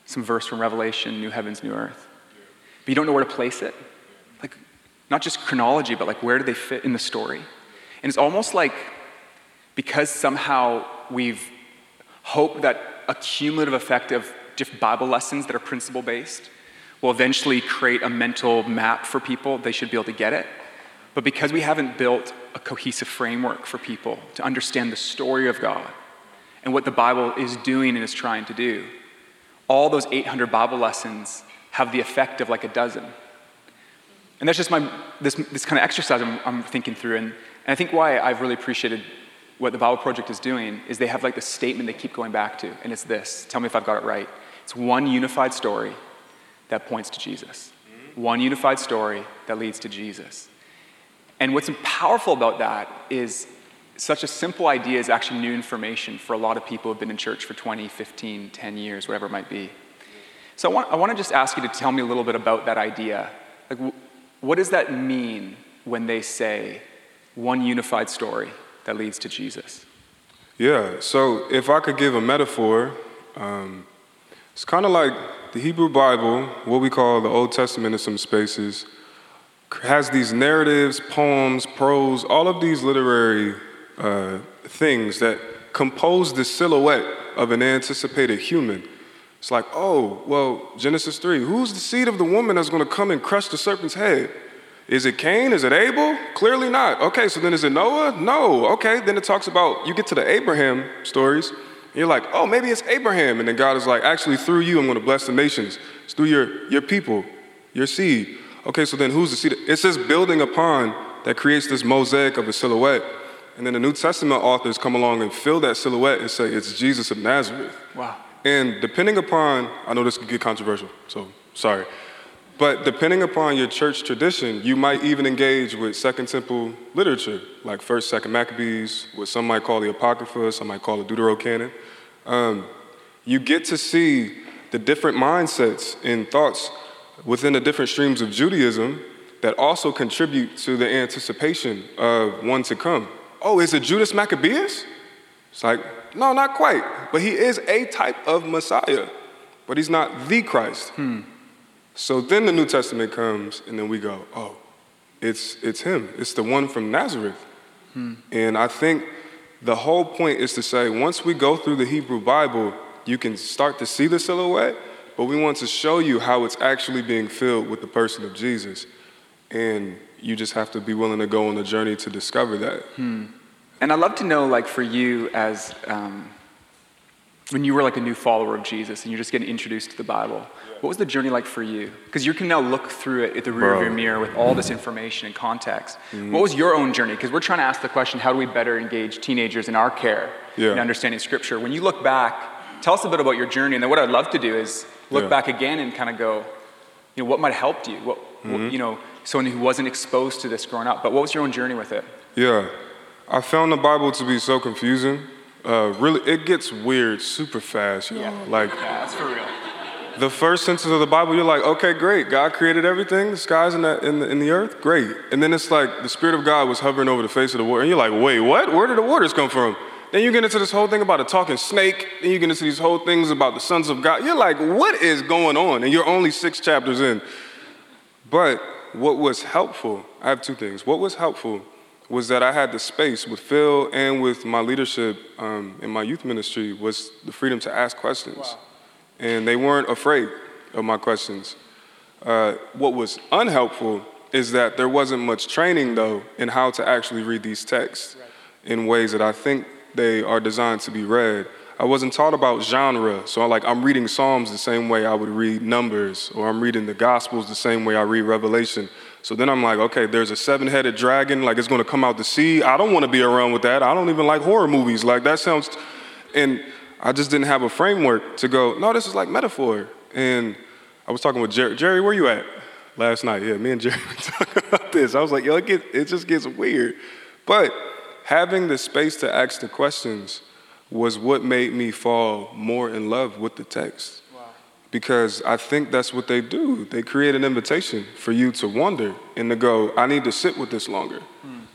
Some verse from Revelation, new heavens, new earth. But you don't know where to place it. Like, not just chronology, but like where do they fit in the story? And it's almost like because somehow we've hoped that a cumulative effect of different Bible lessons that are principle based will eventually create a mental map for people, they should be able to get it. But because we haven't built a cohesive framework for people to understand the story of God, and what the Bible is doing and is trying to do. All those 800 Bible lessons have the effect of like a dozen. And that's just my, this, this kind of exercise I'm, I'm thinking through. And, and I think why I've really appreciated what the Bible Project is doing is they have like the statement they keep going back to, and it's this tell me if I've got it right. It's one unified story that points to Jesus, one unified story that leads to Jesus. And what's powerful about that is such a simple idea is actually new information for a lot of people who've been in church for 20, 15, 10 years, whatever it might be. So I want, I want to just ask you to tell me a little bit about that idea. Like, what does that mean when they say one unified story that leads to Jesus? Yeah, so if I could give a metaphor, um, it's kind of like the Hebrew Bible, what we call the Old Testament in some spaces, has these narratives, poems, prose, all of these literary uh, things that compose the silhouette of an anticipated human. It's like, oh, well, Genesis 3, who's the seed of the woman that's going to come and crush the serpent's head? Is it Cain? Is it Abel? Clearly not. Okay, so then is it Noah? No. Okay, then it talks about, you get to the Abraham stories, you're like, oh, maybe it's Abraham. And then God is like, actually, through you, I'm going to bless the nations. It's through your, your people, your seed. Okay, so then who's the seed? It's this building upon that creates this mosaic of a silhouette. And then the New Testament authors come along and fill that silhouette and say it's Jesus of Nazareth. Wow. And depending upon, I know this could get controversial, so sorry. But depending upon your church tradition, you might even engage with Second Temple literature, like First, Second Maccabees, what some might call the Apocrypha, some might call the Deuterocanon. Um, you get to see the different mindsets and thoughts within the different streams of Judaism that also contribute to the anticipation of one to come oh, is it Judas Maccabeus? It's like, no, not quite. But he is a type of Messiah, but he's not the Christ. Hmm. So then the New Testament comes, and then we go, oh, it's, it's him. It's the one from Nazareth. Hmm. And I think the whole point is to say, once we go through the Hebrew Bible, you can start to see the silhouette, but we want to show you how it's actually being filled with the person of Jesus. and you just have to be willing to go on the journey to discover that. Hmm. And I'd love to know, like, for you as um, when you were like a new follower of Jesus and you're just getting introduced to the Bible, what was the journey like for you? Because you can now look through it at the rear of your mirror with all this information and context. Mhm. What was your own journey? Because we're trying to ask the question, how do we better engage teenagers in our care Yeah. in understanding Scripture? When you look back, tell us a bit about your journey. And then what I'd love to do is look Yeah. back again and kind of go, you know, what might have helped you? What, what- Mhm. you know, someone who wasn't exposed to this growing up. But what was your own journey with it? Yeah, I found the Bible to be so confusing. Uh, really, it gets weird super fast. Yo. Like, Yeah, that's for real. The first sentence of the Bible, you're like, okay, great. God created everything, the skies and the, and the, the earth, great. And then it's like the Spirit of God was hovering over the face of the water. And you're like, wait, what? Where did the waters come from? Then you get into this whole thing about a talking snake. Then you get into these whole things about the sons of God. You're like, what is going on? And you're only six chapters in. But what was helpful, I have two things. What was helpful was that I had the space with Phil and with my leadership um, in my youth ministry was the freedom to ask questions. And they weren't afraid of my questions. Uh, what was unhelpful is that there wasn't much training, though, in how to actually read these texts in ways that I think they are designed to be read. I wasn't taught about genre, so I'm like I'm reading Psalms the same way I would read Numbers, or I'm reading the Gospels the same way I read Revelation. So then I'm like, okay, there's a seven-headed dragon, like it's gonna come out the sea. I don't want to be around with that. I don't even like horror movies. Like that sounds, and I just didn't have a framework to go. No, this is like metaphor. And I was talking with Jerry. Jerry, where you at? Last night, yeah, me and Jerry were talking about this. I was like, yo, it, get, it just gets weird. But having the space to ask the questions was what made me fall more in love with the text. Wow. Because I think that's what they do. They create an invitation for you to wonder and to go, I need to sit with this longer.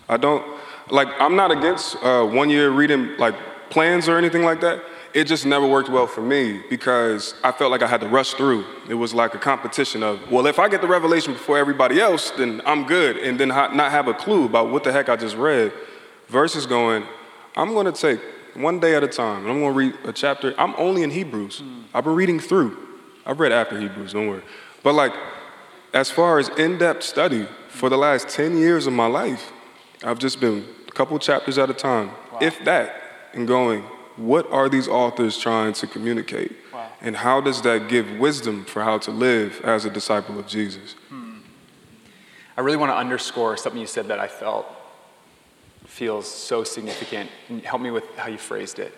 I don't, like, I'm not against uh, one year reading like plans or anything like that. It just never worked well for me because I felt like I had to rush through. It was like a competition of, well, if I get the revelation before everybody else, then I'm good, and then not have a clue about what the heck I just read, versus going, I'm going to take one day at a time, and I'm going to read a chapter. I'm only in Hebrews. Hmm. I've been reading through. I've read after Hebrews, don't worry. But like, as far as in-depth study, for the last 10 years of my life, I've just been a couple chapters at a time, if that, and going, what are these authors trying to communicate? And how does that give wisdom for how to live as a disciple of Jesus? Hmm. I really want to underscore something you said that I felt feels so significant. And help me with how you phrased it.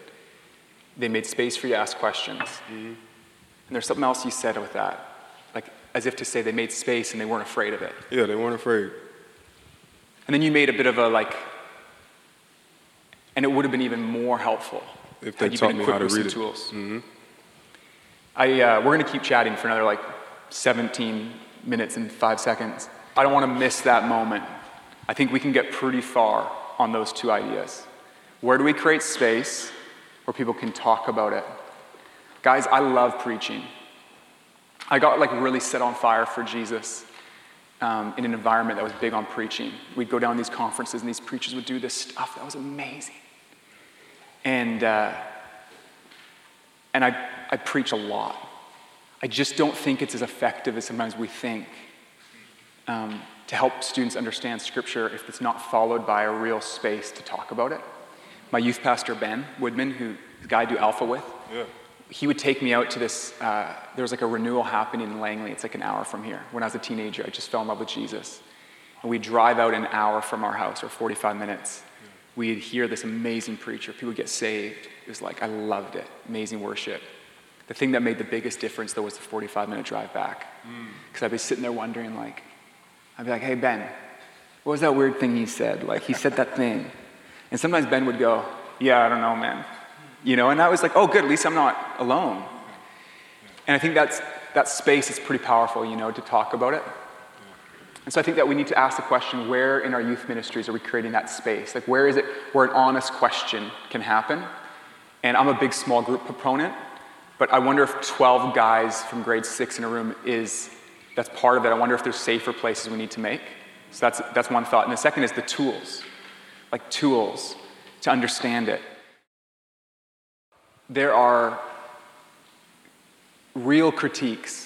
They made space for you to ask questions. Mm-hmm. And there's something else you said with that, like as if to say they made space and they weren't afraid of it. Yeah, they weren't afraid. And then you made a bit of a like, and it would have been even more helpful If they you taught me how to read it. tools. Mhm. I, uh, we're going to keep chatting for another like 17 minutes and five seconds. I don't want to miss that moment. I think we can get pretty far on those two ideas. Where do we create space where people can talk about it? Guys, I love preaching. I got like really set on fire for Jesus um, in an environment that was big on preaching. We'd go down these conferences and these preachers would do this stuff that was amazing. And, uh, and I, I preach a lot. I just don't think it's as effective as sometimes we think um, to help students understand Scripture if it's not followed by a real space to talk about it. My youth pastor, Ben Woodman, who the guy I do Alpha with, Yeah. he would take me out to this. Uh, there was like a renewal happening in Langley. It's like an hour from here. When I was a teenager, I just fell in love with Jesus. And we'd drive out an hour from our house, or 45 minutes. We'd hear this amazing preacher. People would get saved. It was like, I loved it. Amazing worship. The thing that made the biggest difference, though, was the 45 minute drive back. Because I'd be sitting there wondering, like, I'd be like, hey, Ben, what was that weird thing he said? Like, he said that thing. And sometimes Ben would go, yeah, I don't know, man. You know, and I was like, oh, good, at least I'm not alone. And I think that's, that space is pretty powerful, you know, to talk about it. And so I think that we need to ask the question where in our youth ministries are we creating that space? Like, where is it where an honest question can happen? And I'm a big small group proponent, but I wonder if 12 guys from grade six in a room is, that's part of it. I wonder if there's safer places we need to make. So that's, that's one thought. And the second is the tools, like tools to understand it. There are real critiques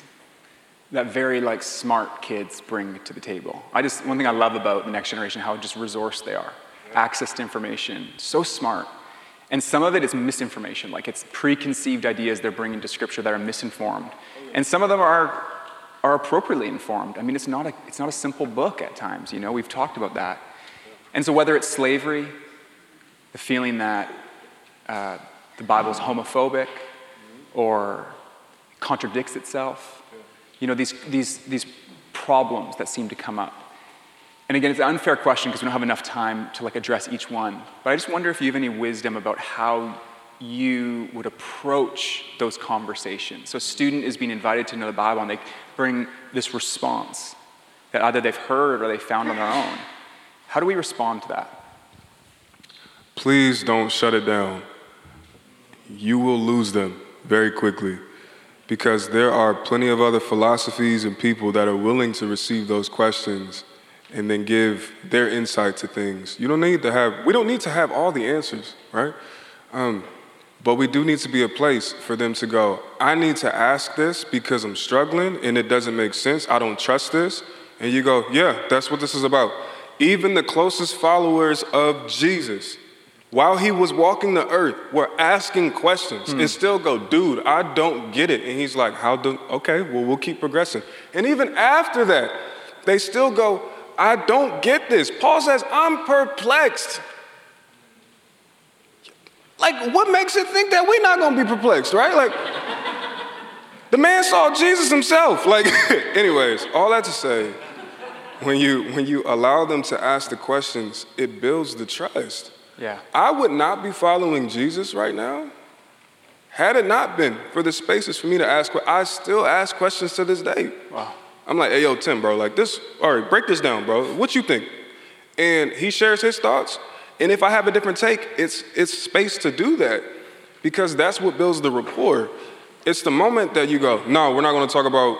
that very like smart kids bring to the table. I just one thing I love about the next generation how just resource they are. Access to information, so smart. And some of it is misinformation, like it's preconceived ideas they're bringing to scripture that are misinformed. And some of them are are appropriately informed. I mean, it's not a it's not a simple book at times, you know. We've talked about that. And so whether it's slavery, the feeling that uh, the Bible is homophobic or contradicts itself, you know, these, these, these problems that seem to come up. And again, it's an unfair question because we don't have enough time to like address each one. But I just wonder if you have any wisdom about how you would approach those conversations. So a student is being invited to know the Bible and they bring this response that either they've heard or they found on their own. How do we respond to that? Please don't shut it down. You will lose them very quickly because there are plenty of other philosophies and people that are willing to receive those questions and then give their insight to things. You don't need to have, we don't need to have all the answers, right? Um, but we do need to be a place for them to go, I need to ask this because I'm struggling and it doesn't make sense. I don't trust this. And you go, yeah, that's what this is about. Even the closest followers of Jesus, while he was walking the earth, were asking questions Hmm. and still go, dude, I don't get it. And he's like, how do, okay, well, we'll keep progressing. And even after that, they still go, I don't get this. Paul says, I'm perplexed. Like, what makes it think that we're not gonna be perplexed, right? Like, the man saw Jesus himself. Like, anyways, all that to say, when you when you allow them to ask the questions, it builds the trust. Yeah. I would not be following Jesus right now had it not been for the spaces for me to ask. I still ask questions to this day. Wow. I'm like, hey, yo, Tim, bro, like this, all right, break this down, bro. What you think? And he shares his thoughts. And if I have a different take, it's, it's space to do that because that's what builds the rapport. It's the moment that you go, no, we're not going to talk about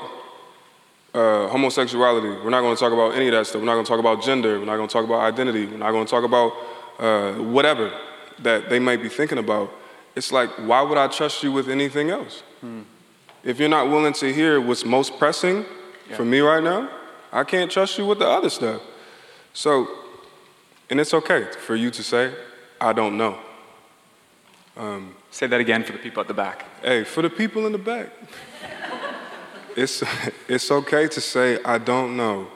uh, homosexuality. We're not going to talk about any of that stuff. We're not going to talk about gender. We're not going to talk about identity. We're not going to talk about uh, whatever that they might be thinking about. It's like, why would I trust you with anything else? Hmm. If you're not willing to hear what's most pressing for me right now, I can't trust you with the other stuff. So, and it's okay for you to say, I don't know. Um, Say that again for the people at the back. Hey, for the people in the back, it's, it's okay to say, I don't know,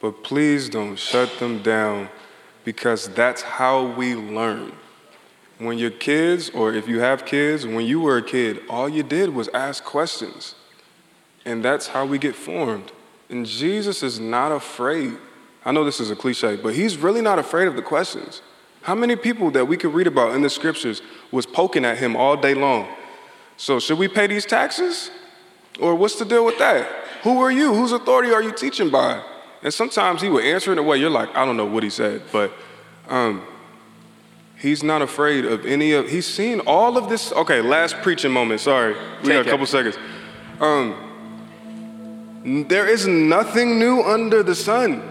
but please don't shut them down because that's how we learn. When you're kids, or if you have kids, when you were a kid, all you did was ask questions. And that's how we get formed. And Jesus is not afraid. I know this is a cliche, but he's really not afraid of the questions. How many people that we could read about in the scriptures was poking at him all day long? So, should we pay these taxes? Or what's the deal with that? Who are you? Whose authority are you teaching by? And sometimes he would answer in a way you're like, I don't know what he said, but um, he's not afraid of any of. He's seen all of this. Okay, last preaching moment. Sorry, we Take got a couple seconds. Um, there is nothing new under the sun.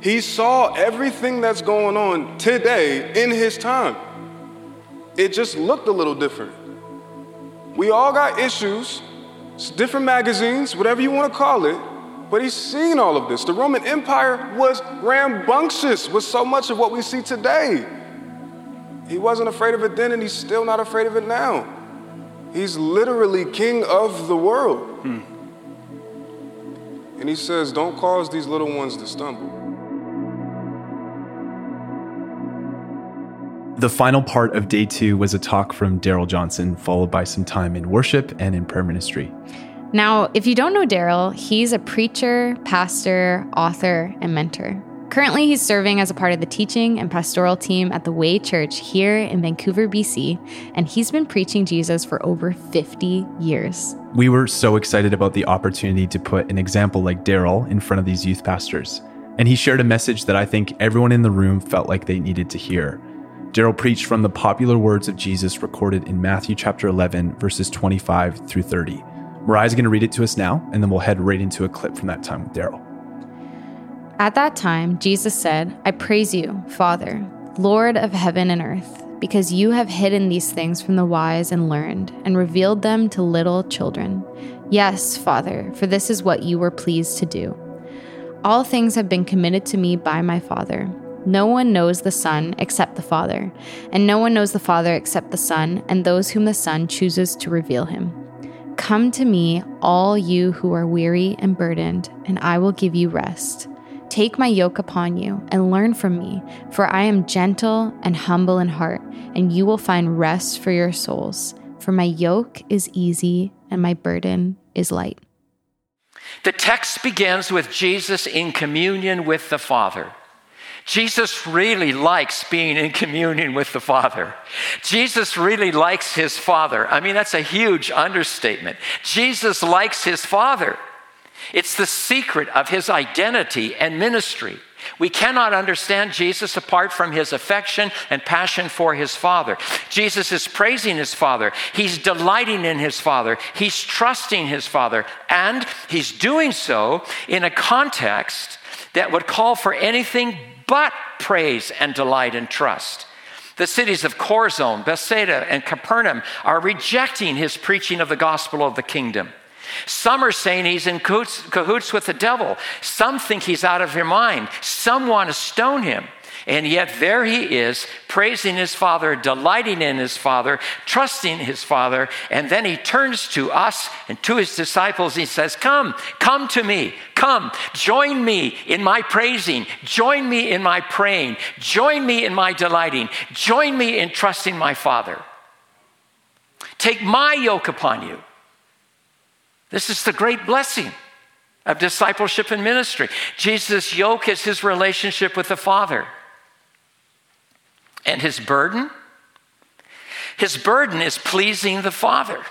He saw everything that's going on today in his time. It just looked a little different. We all got issues, different magazines, whatever you want to call it, but he's seen all of this. The Roman Empire was rambunctious with so much of what we see today. He wasn't afraid of it then, and he's still not afraid of it now. He's literally king of the world. Hmm. And he says, Don't cause these little ones to stumble. The final part of day two was a talk from Darrell Johnson, followed by some time in worship and in prayer ministry. Now, if you don't know Darrell, he's a preacher, pastor, author, and mentor. Currently, he's serving as a part of the teaching and pastoral team at the Way Church here in Vancouver, BC, and he's been preaching Jesus for over 50 years. We were so excited about the opportunity to put an example like Darrell in front of these youth pastors. And he shared a message that I think everyone in the room felt like they needed to hear. Darrell preached from the popular words of Jesus recorded in Matthew chapter 11, verses 25 through 30. Mariah's going to read it to us now, and then we'll head right into a clip from that time with Darrell. At that time, Jesus said, I praise you, Father, Lord of heaven and earth, because you have hidden these things from the wise and learned and revealed them to little children. Yes, Father, for this is what you were pleased to do. All things have been committed to me by my Father. No one knows the Son except the Father, and no one knows the Father except the Son and those whom the Son chooses to reveal him. Come to me, all you who are weary and burdened, and I will give you rest. Take my yoke upon you and learn from me, for I am gentle and humble in heart, and you will find rest for your souls. For my yoke is easy and my burden is light. The text begins with Jesus in communion with the Father. Jesus really likes being in communion with the Father. Jesus really likes his Father. I mean, that's a huge understatement. Jesus likes his Father. It's the secret of his identity and ministry. We cannot understand Jesus apart from his affection and passion for his Father. Jesus is praising his Father. He's delighting in his Father. He's trusting his Father. And he's doing so in a context that would call for anything but praise and delight and trust. The cities of Chorazin, Bethsaida, and Capernaum are rejecting his preaching of the gospel of the kingdom. Some are saying he's in cahoots with the devil. Some think he's out of their mind. Some want to stone him. And yet there he is, praising his Father, delighting in his Father, trusting his Father. And then he turns to us and to his disciples. He says, Come, come to me. Come, join me in my praising. Join me in my praying. Join me in my delighting. Join me in trusting my Father. Take my yoke upon you. This is the great blessing of discipleship and ministry. Jesus' yoke is his relationship with the Father. And his burden? His burden is pleasing the Father.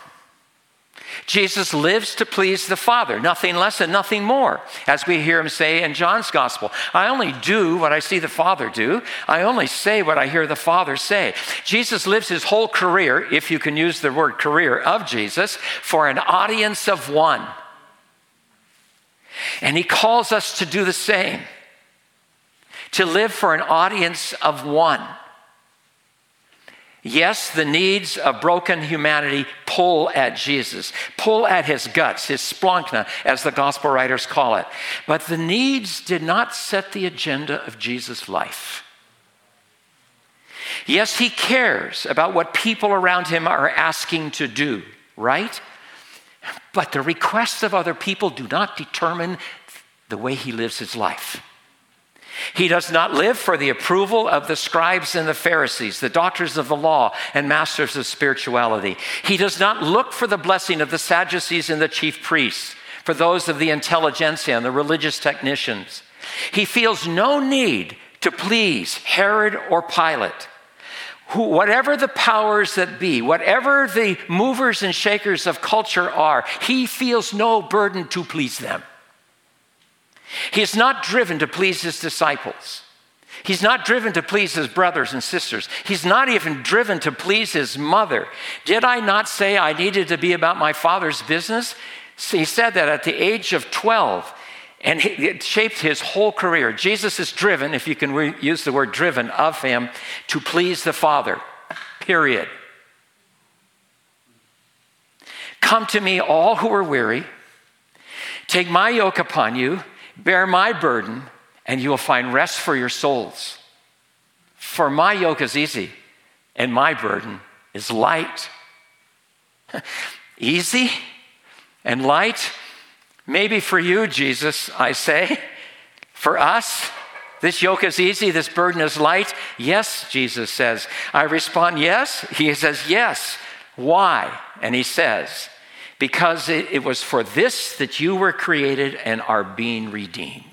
Jesus lives to please the Father, nothing less and nothing more. As we hear him say in John's Gospel, I only do what I see the Father do. I only say what I hear the Father say. Jesus lives his whole career, if you can use the word career of Jesus, for an audience of one. And he calls us to do the same, to live for an audience of one. Yes, the needs of broken humanity pull at Jesus, pull at his guts, his splanchna, as the gospel writers call it. But the needs did not set the agenda of Jesus' life. Yes, he cares about what people around him are asking to do, right? But the requests of other people do not determine the way he lives his life. He does not live for the approval of the scribes and the Pharisees, the doctors of the law and masters of spirituality. He does not look for the blessing of the Sadducees and the chief priests, for those of the intelligentsia and the religious technicians. He feels no need to please Herod or Pilate. Who, whatever the powers that be, whatever the movers and shakers of culture are, he feels no burden to please them. He is not driven to please his disciples. He's not driven to please his brothers and sisters. He's not even driven to please his mother. Did I not say I needed to be about my father's business? He said that at the age of 12, and it shaped his whole career. Jesus is driven, if you can re- use the word driven, of him to please the Father, period. Come to me, all who are weary. Take my yoke upon you Bear my burden, and you will find rest for your souls. For my yoke is easy, and my burden is light. easy and light? Maybe for you, Jesus, I say. For us, this yoke is easy, this burden is light. Yes, Jesus says. I respond, yes. He says, yes. Why? And he says, because it, it was for this that you were created and are being redeemed.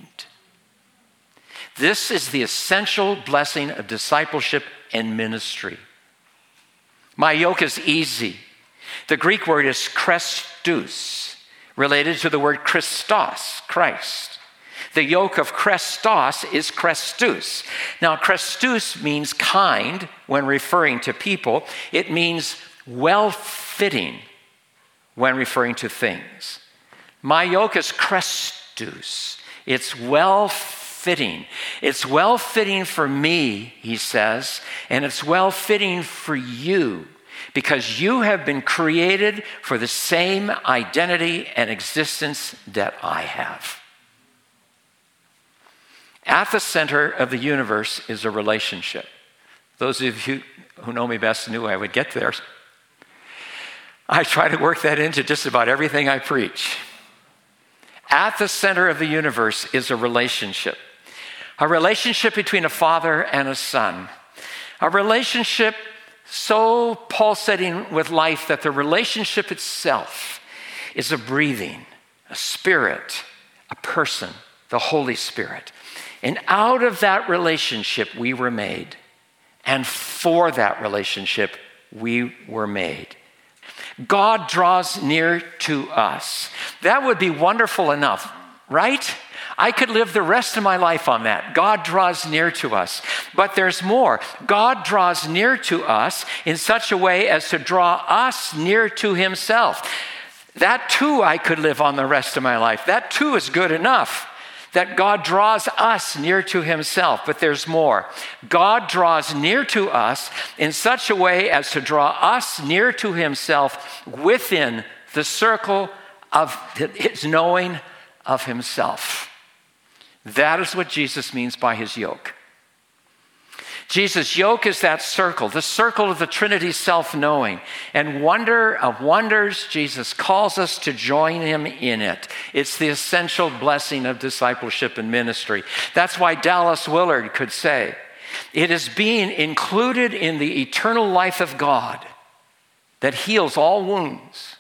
This is the essential blessing of discipleship and ministry. My yoke is easy. The Greek word is chrestos, related to the word Christos, Christ. The yoke of krestos is chrestos. Now, chrestos means kind when referring to people, it means well fitting when referring to things. My yoke is chrestos. It's well fitting. It's well fitting for me, he says, and it's well fitting for you. because you have been created for the same identity and existence that I have. At the center of the universe is a relationship. Those of you who know me best knew I would get there. I try to work that into just about everything I preach. At the center of the universe is a relationship a relationship between a father and a son, a relationship so pulsating with life that the relationship itself is a breathing, a spirit, a person, the Holy Spirit. And out of that relationship, we were made. And for that relationship, we were made. God draws near to us. That would be wonderful enough, right? I could live the rest of my life on that. God draws near to us. But there's more. God draws near to us in such a way as to draw us near to Himself. That too, I could live on the rest of my life. That too is good enough that God draws us near to himself, but there's more. God draws near to us in such a way as to draw us near to himself within the circle of his knowing of himself. That is what Jesus means by his yoke. Jesus' yoke is that circle, the circle of the Trinity self knowing. And wonder of wonders, Jesus calls us to join him in it. It's the essential blessing of discipleship and ministry. That's why Dallas Willard could say, It is being included in the eternal life of God that heals all wounds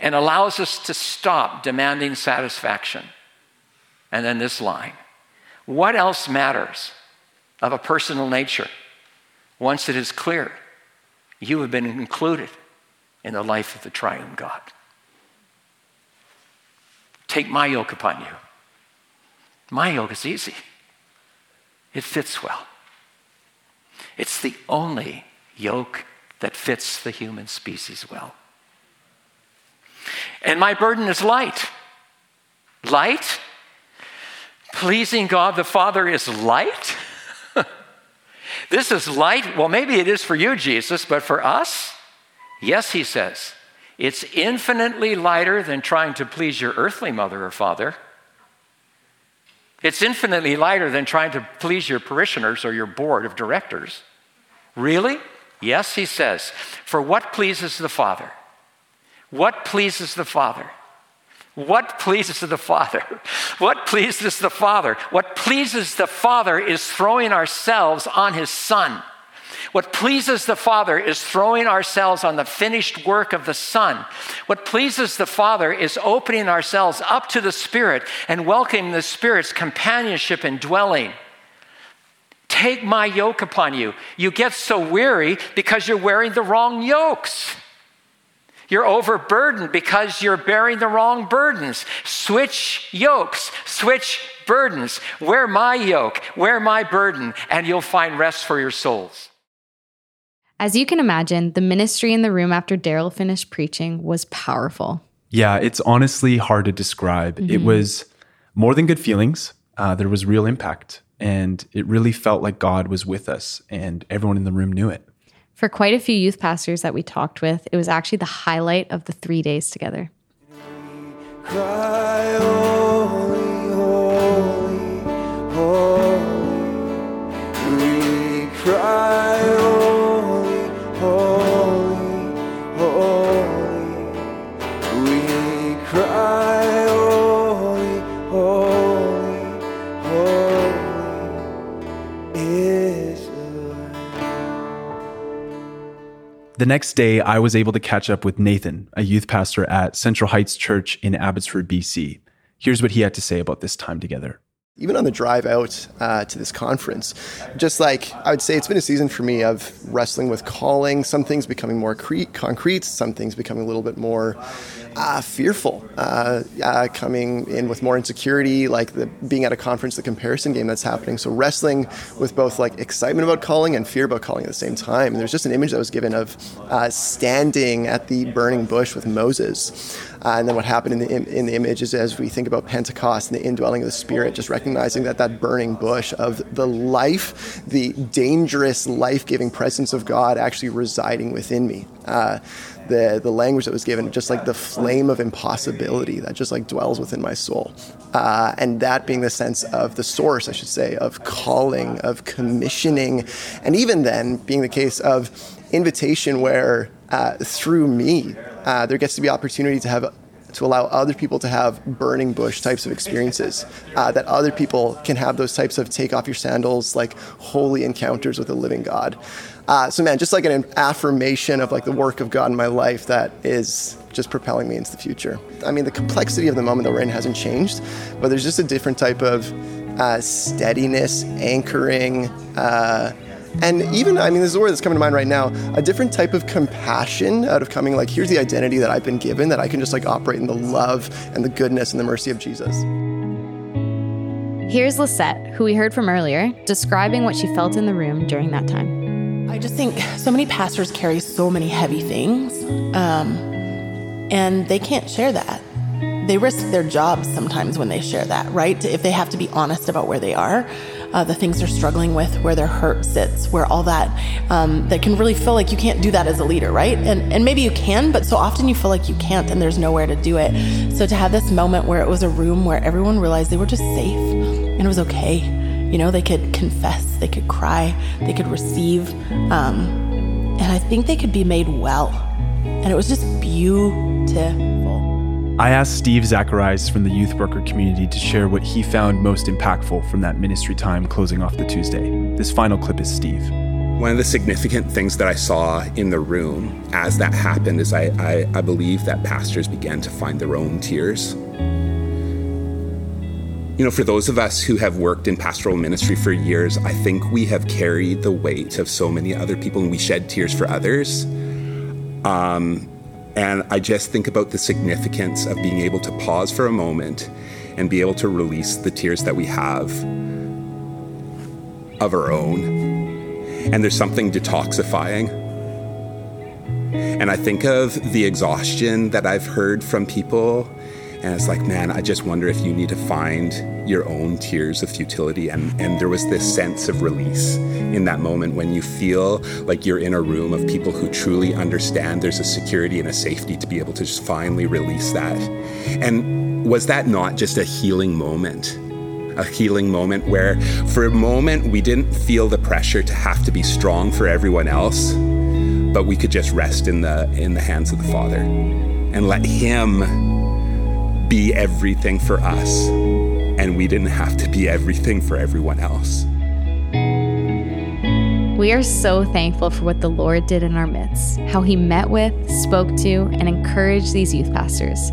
and allows us to stop demanding satisfaction. And then this line What else matters? Of a personal nature. Once it is clear, you have been included in the life of the triune God. Take my yoke upon you. My yoke is easy, it fits well. It's the only yoke that fits the human species well. And my burden is light. Light? Pleasing God the Father is light? This is light. Well, maybe it is for you, Jesus, but for us, yes, he says. It's infinitely lighter than trying to please your earthly mother or father. It's infinitely lighter than trying to please your parishioners or your board of directors. Really? Yes, he says. For what pleases the Father? What pleases the Father? What pleases the Father? What pleases the Father? What pleases the Father is throwing ourselves on His Son. What pleases the Father is throwing ourselves on the finished work of the Son. What pleases the Father is opening ourselves up to the Spirit and welcoming the Spirit's companionship and dwelling. Take my yoke upon you. You get so weary because you're wearing the wrong yokes. You're overburdened because you're bearing the wrong burdens. Switch yokes, switch burdens. Wear my yoke, wear my burden, and you'll find rest for your souls. As you can imagine, the ministry in the room after Darrell finished preaching was powerful. Yeah, it's honestly hard to describe. Mm-hmm. It was more than good feelings, uh, there was real impact. And it really felt like God was with us, and everyone in the room knew it. For quite a few youth pastors that we talked with, it was actually the highlight of the three days together. Cry, holy, The next day, I was able to catch up with Nathan, a youth pastor at Central Heights Church in Abbotsford, BC. Here's what he had to say about this time together even on the drive out uh, to this conference, just like I would say, it's been a season for me of wrestling with calling. Some things becoming more cre- concrete, some things becoming a little bit more uh, fearful, uh, uh, coming in with more insecurity, like the, being at a conference, the comparison game that's happening. So wrestling with both like excitement about calling and fear about calling at the same time. And there's just an image that was given of uh, standing at the burning bush with Moses Uh, and then what happened in the, in, in the image is as we think about Pentecost and the indwelling of the Spirit, just recognizing that that burning bush of the life, the dangerous, life giving presence of God actually residing within me. The, the language that was given, just like the flame of impossibility that just like dwells within my soul. Uh, and that being the sense of the source, I should say, of calling, of commissioning, and even then being the case of invitation where uh, through me, uh, there gets to be opportunity to have to allow other people to have burning bush types of experiences, uh, that other people can have those types of take off your sandals, like holy encounters with the living God. Uh, so man, just like an affirmation of like the work of God in my life that is just propelling me into the future. I mean, the complexity of the moment that we're in hasn't changed, but there's just a different type of uh, steadiness, anchoring, uh, and even, I mean, this is a word that's coming to mind right now, a different type of compassion out of coming, like, here's the identity that I've been given, that I can just like operate in the love and the goodness and the mercy of Jesus. Here's Lisette, who we heard from earlier, describing what she felt in the room during that time. I just think so many pastors carry so many heavy things, um, and they can't share that. They risk their jobs sometimes when they share that, right? If they have to be honest about where they are uh, the things they're struggling with, where their hurt sits, where all that um, that can really feel like you can't do that as a leader, right? And and maybe you can, but so often you feel like you can't, and there's nowhere to do it. So to have this moment where it was a room where everyone realized they were just safe and it was okay. You know, they could confess, they could cry, they could receive, um, and I think they could be made well. And it was just beautiful. I asked Steve Zacharias from the youth worker community to share what he found most impactful from that ministry time closing off the Tuesday. This final clip is Steve. One of the significant things that I saw in the room as that happened is I, I, I believe that pastors began to find their own tears. You know, for those of us who have worked in pastoral ministry for years, I think we have carried the weight of so many other people and we shed tears for others. Um, and I just think about the significance of being able to pause for a moment and be able to release the tears that we have of our own. And there's something detoxifying. And I think of the exhaustion that I've heard from people and it's like, man, I just wonder if you need to find your own tears of futility. And, and there was this sense of release in that moment when you feel like you're in a room of people who truly understand there's a security and a safety to be able to just finally release that. And was that not just a healing moment? A healing moment where, for a moment, we didn't feel the pressure to have to be strong for everyone else, but we could just rest in the in the hands of the Father and let Him be everything for us, and we didn't have to be everything for everyone else. We are so thankful for what the Lord did in our midst, how He met with, spoke to, and encouraged these youth pastors.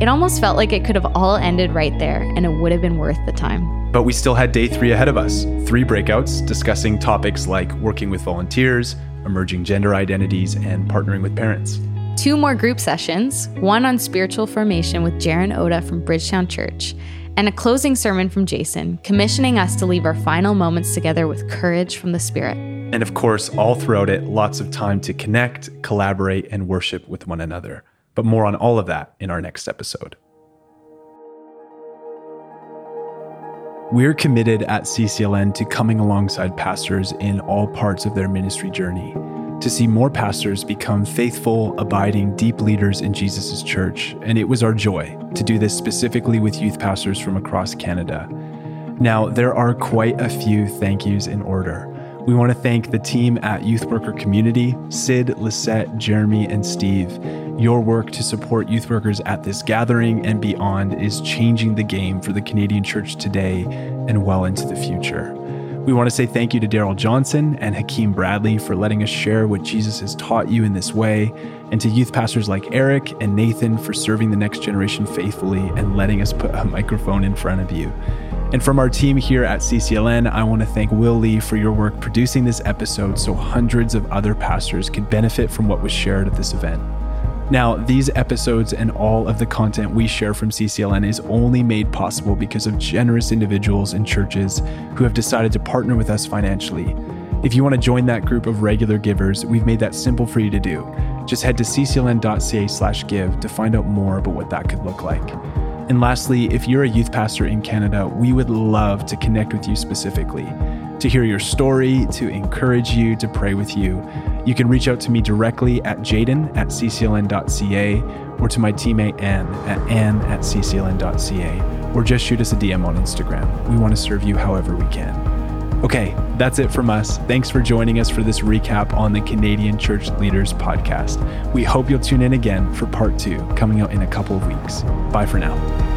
It almost felt like it could have all ended right there, and it would have been worth the time. But we still had day three ahead of us three breakouts discussing topics like working with volunteers, emerging gender identities, and partnering with parents two more group sessions one on spiritual formation with Jaron Oda from Bridgetown Church, and a closing sermon from Jason, commissioning us to leave our final moments together with courage from the Spirit. And of course, all throughout it, lots of time to connect, collaborate, and worship with one another. But more on all of that in our next episode. We're committed at CCLN to coming alongside pastors in all parts of their ministry journey to see more pastors become faithful, abiding, deep leaders in Jesus' church, and it was our joy to do this specifically with youth pastors from across Canada. Now, there are quite a few thank yous in order. We want to thank the team at Youth Worker Community Sid, Lisette, Jeremy, and Steve. Your work to support youth workers at this gathering and beyond is changing the game for the Canadian church today and well into the future. We want to say thank you to Darrell Johnson and Hakeem Bradley for letting us share what Jesus has taught you in this way, and to youth pastors like Eric and Nathan for serving the next generation faithfully and letting us put a microphone in front of you. And from our team here at CCLN, I want to thank Will Lee for your work producing this episode so hundreds of other pastors could benefit from what was shared at this event. Now, these episodes and all of the content we share from CCLN is only made possible because of generous individuals and churches who have decided to partner with us financially. If you want to join that group of regular givers, we've made that simple for you to do. Just head to ccln.ca slash give to find out more about what that could look like. And lastly, if you're a youth pastor in Canada, we would love to connect with you specifically, to hear your story, to encourage you, to pray with you. You can reach out to me directly at jaden at ccln.ca or to my teammate Anne at anne at ccln.ca or just shoot us a DM on Instagram. We want to serve you however we can. Okay, that's it from us. Thanks for joining us for this recap on the Canadian Church Leaders Podcast. We hope you'll tune in again for part two coming out in a couple of weeks. Bye for now.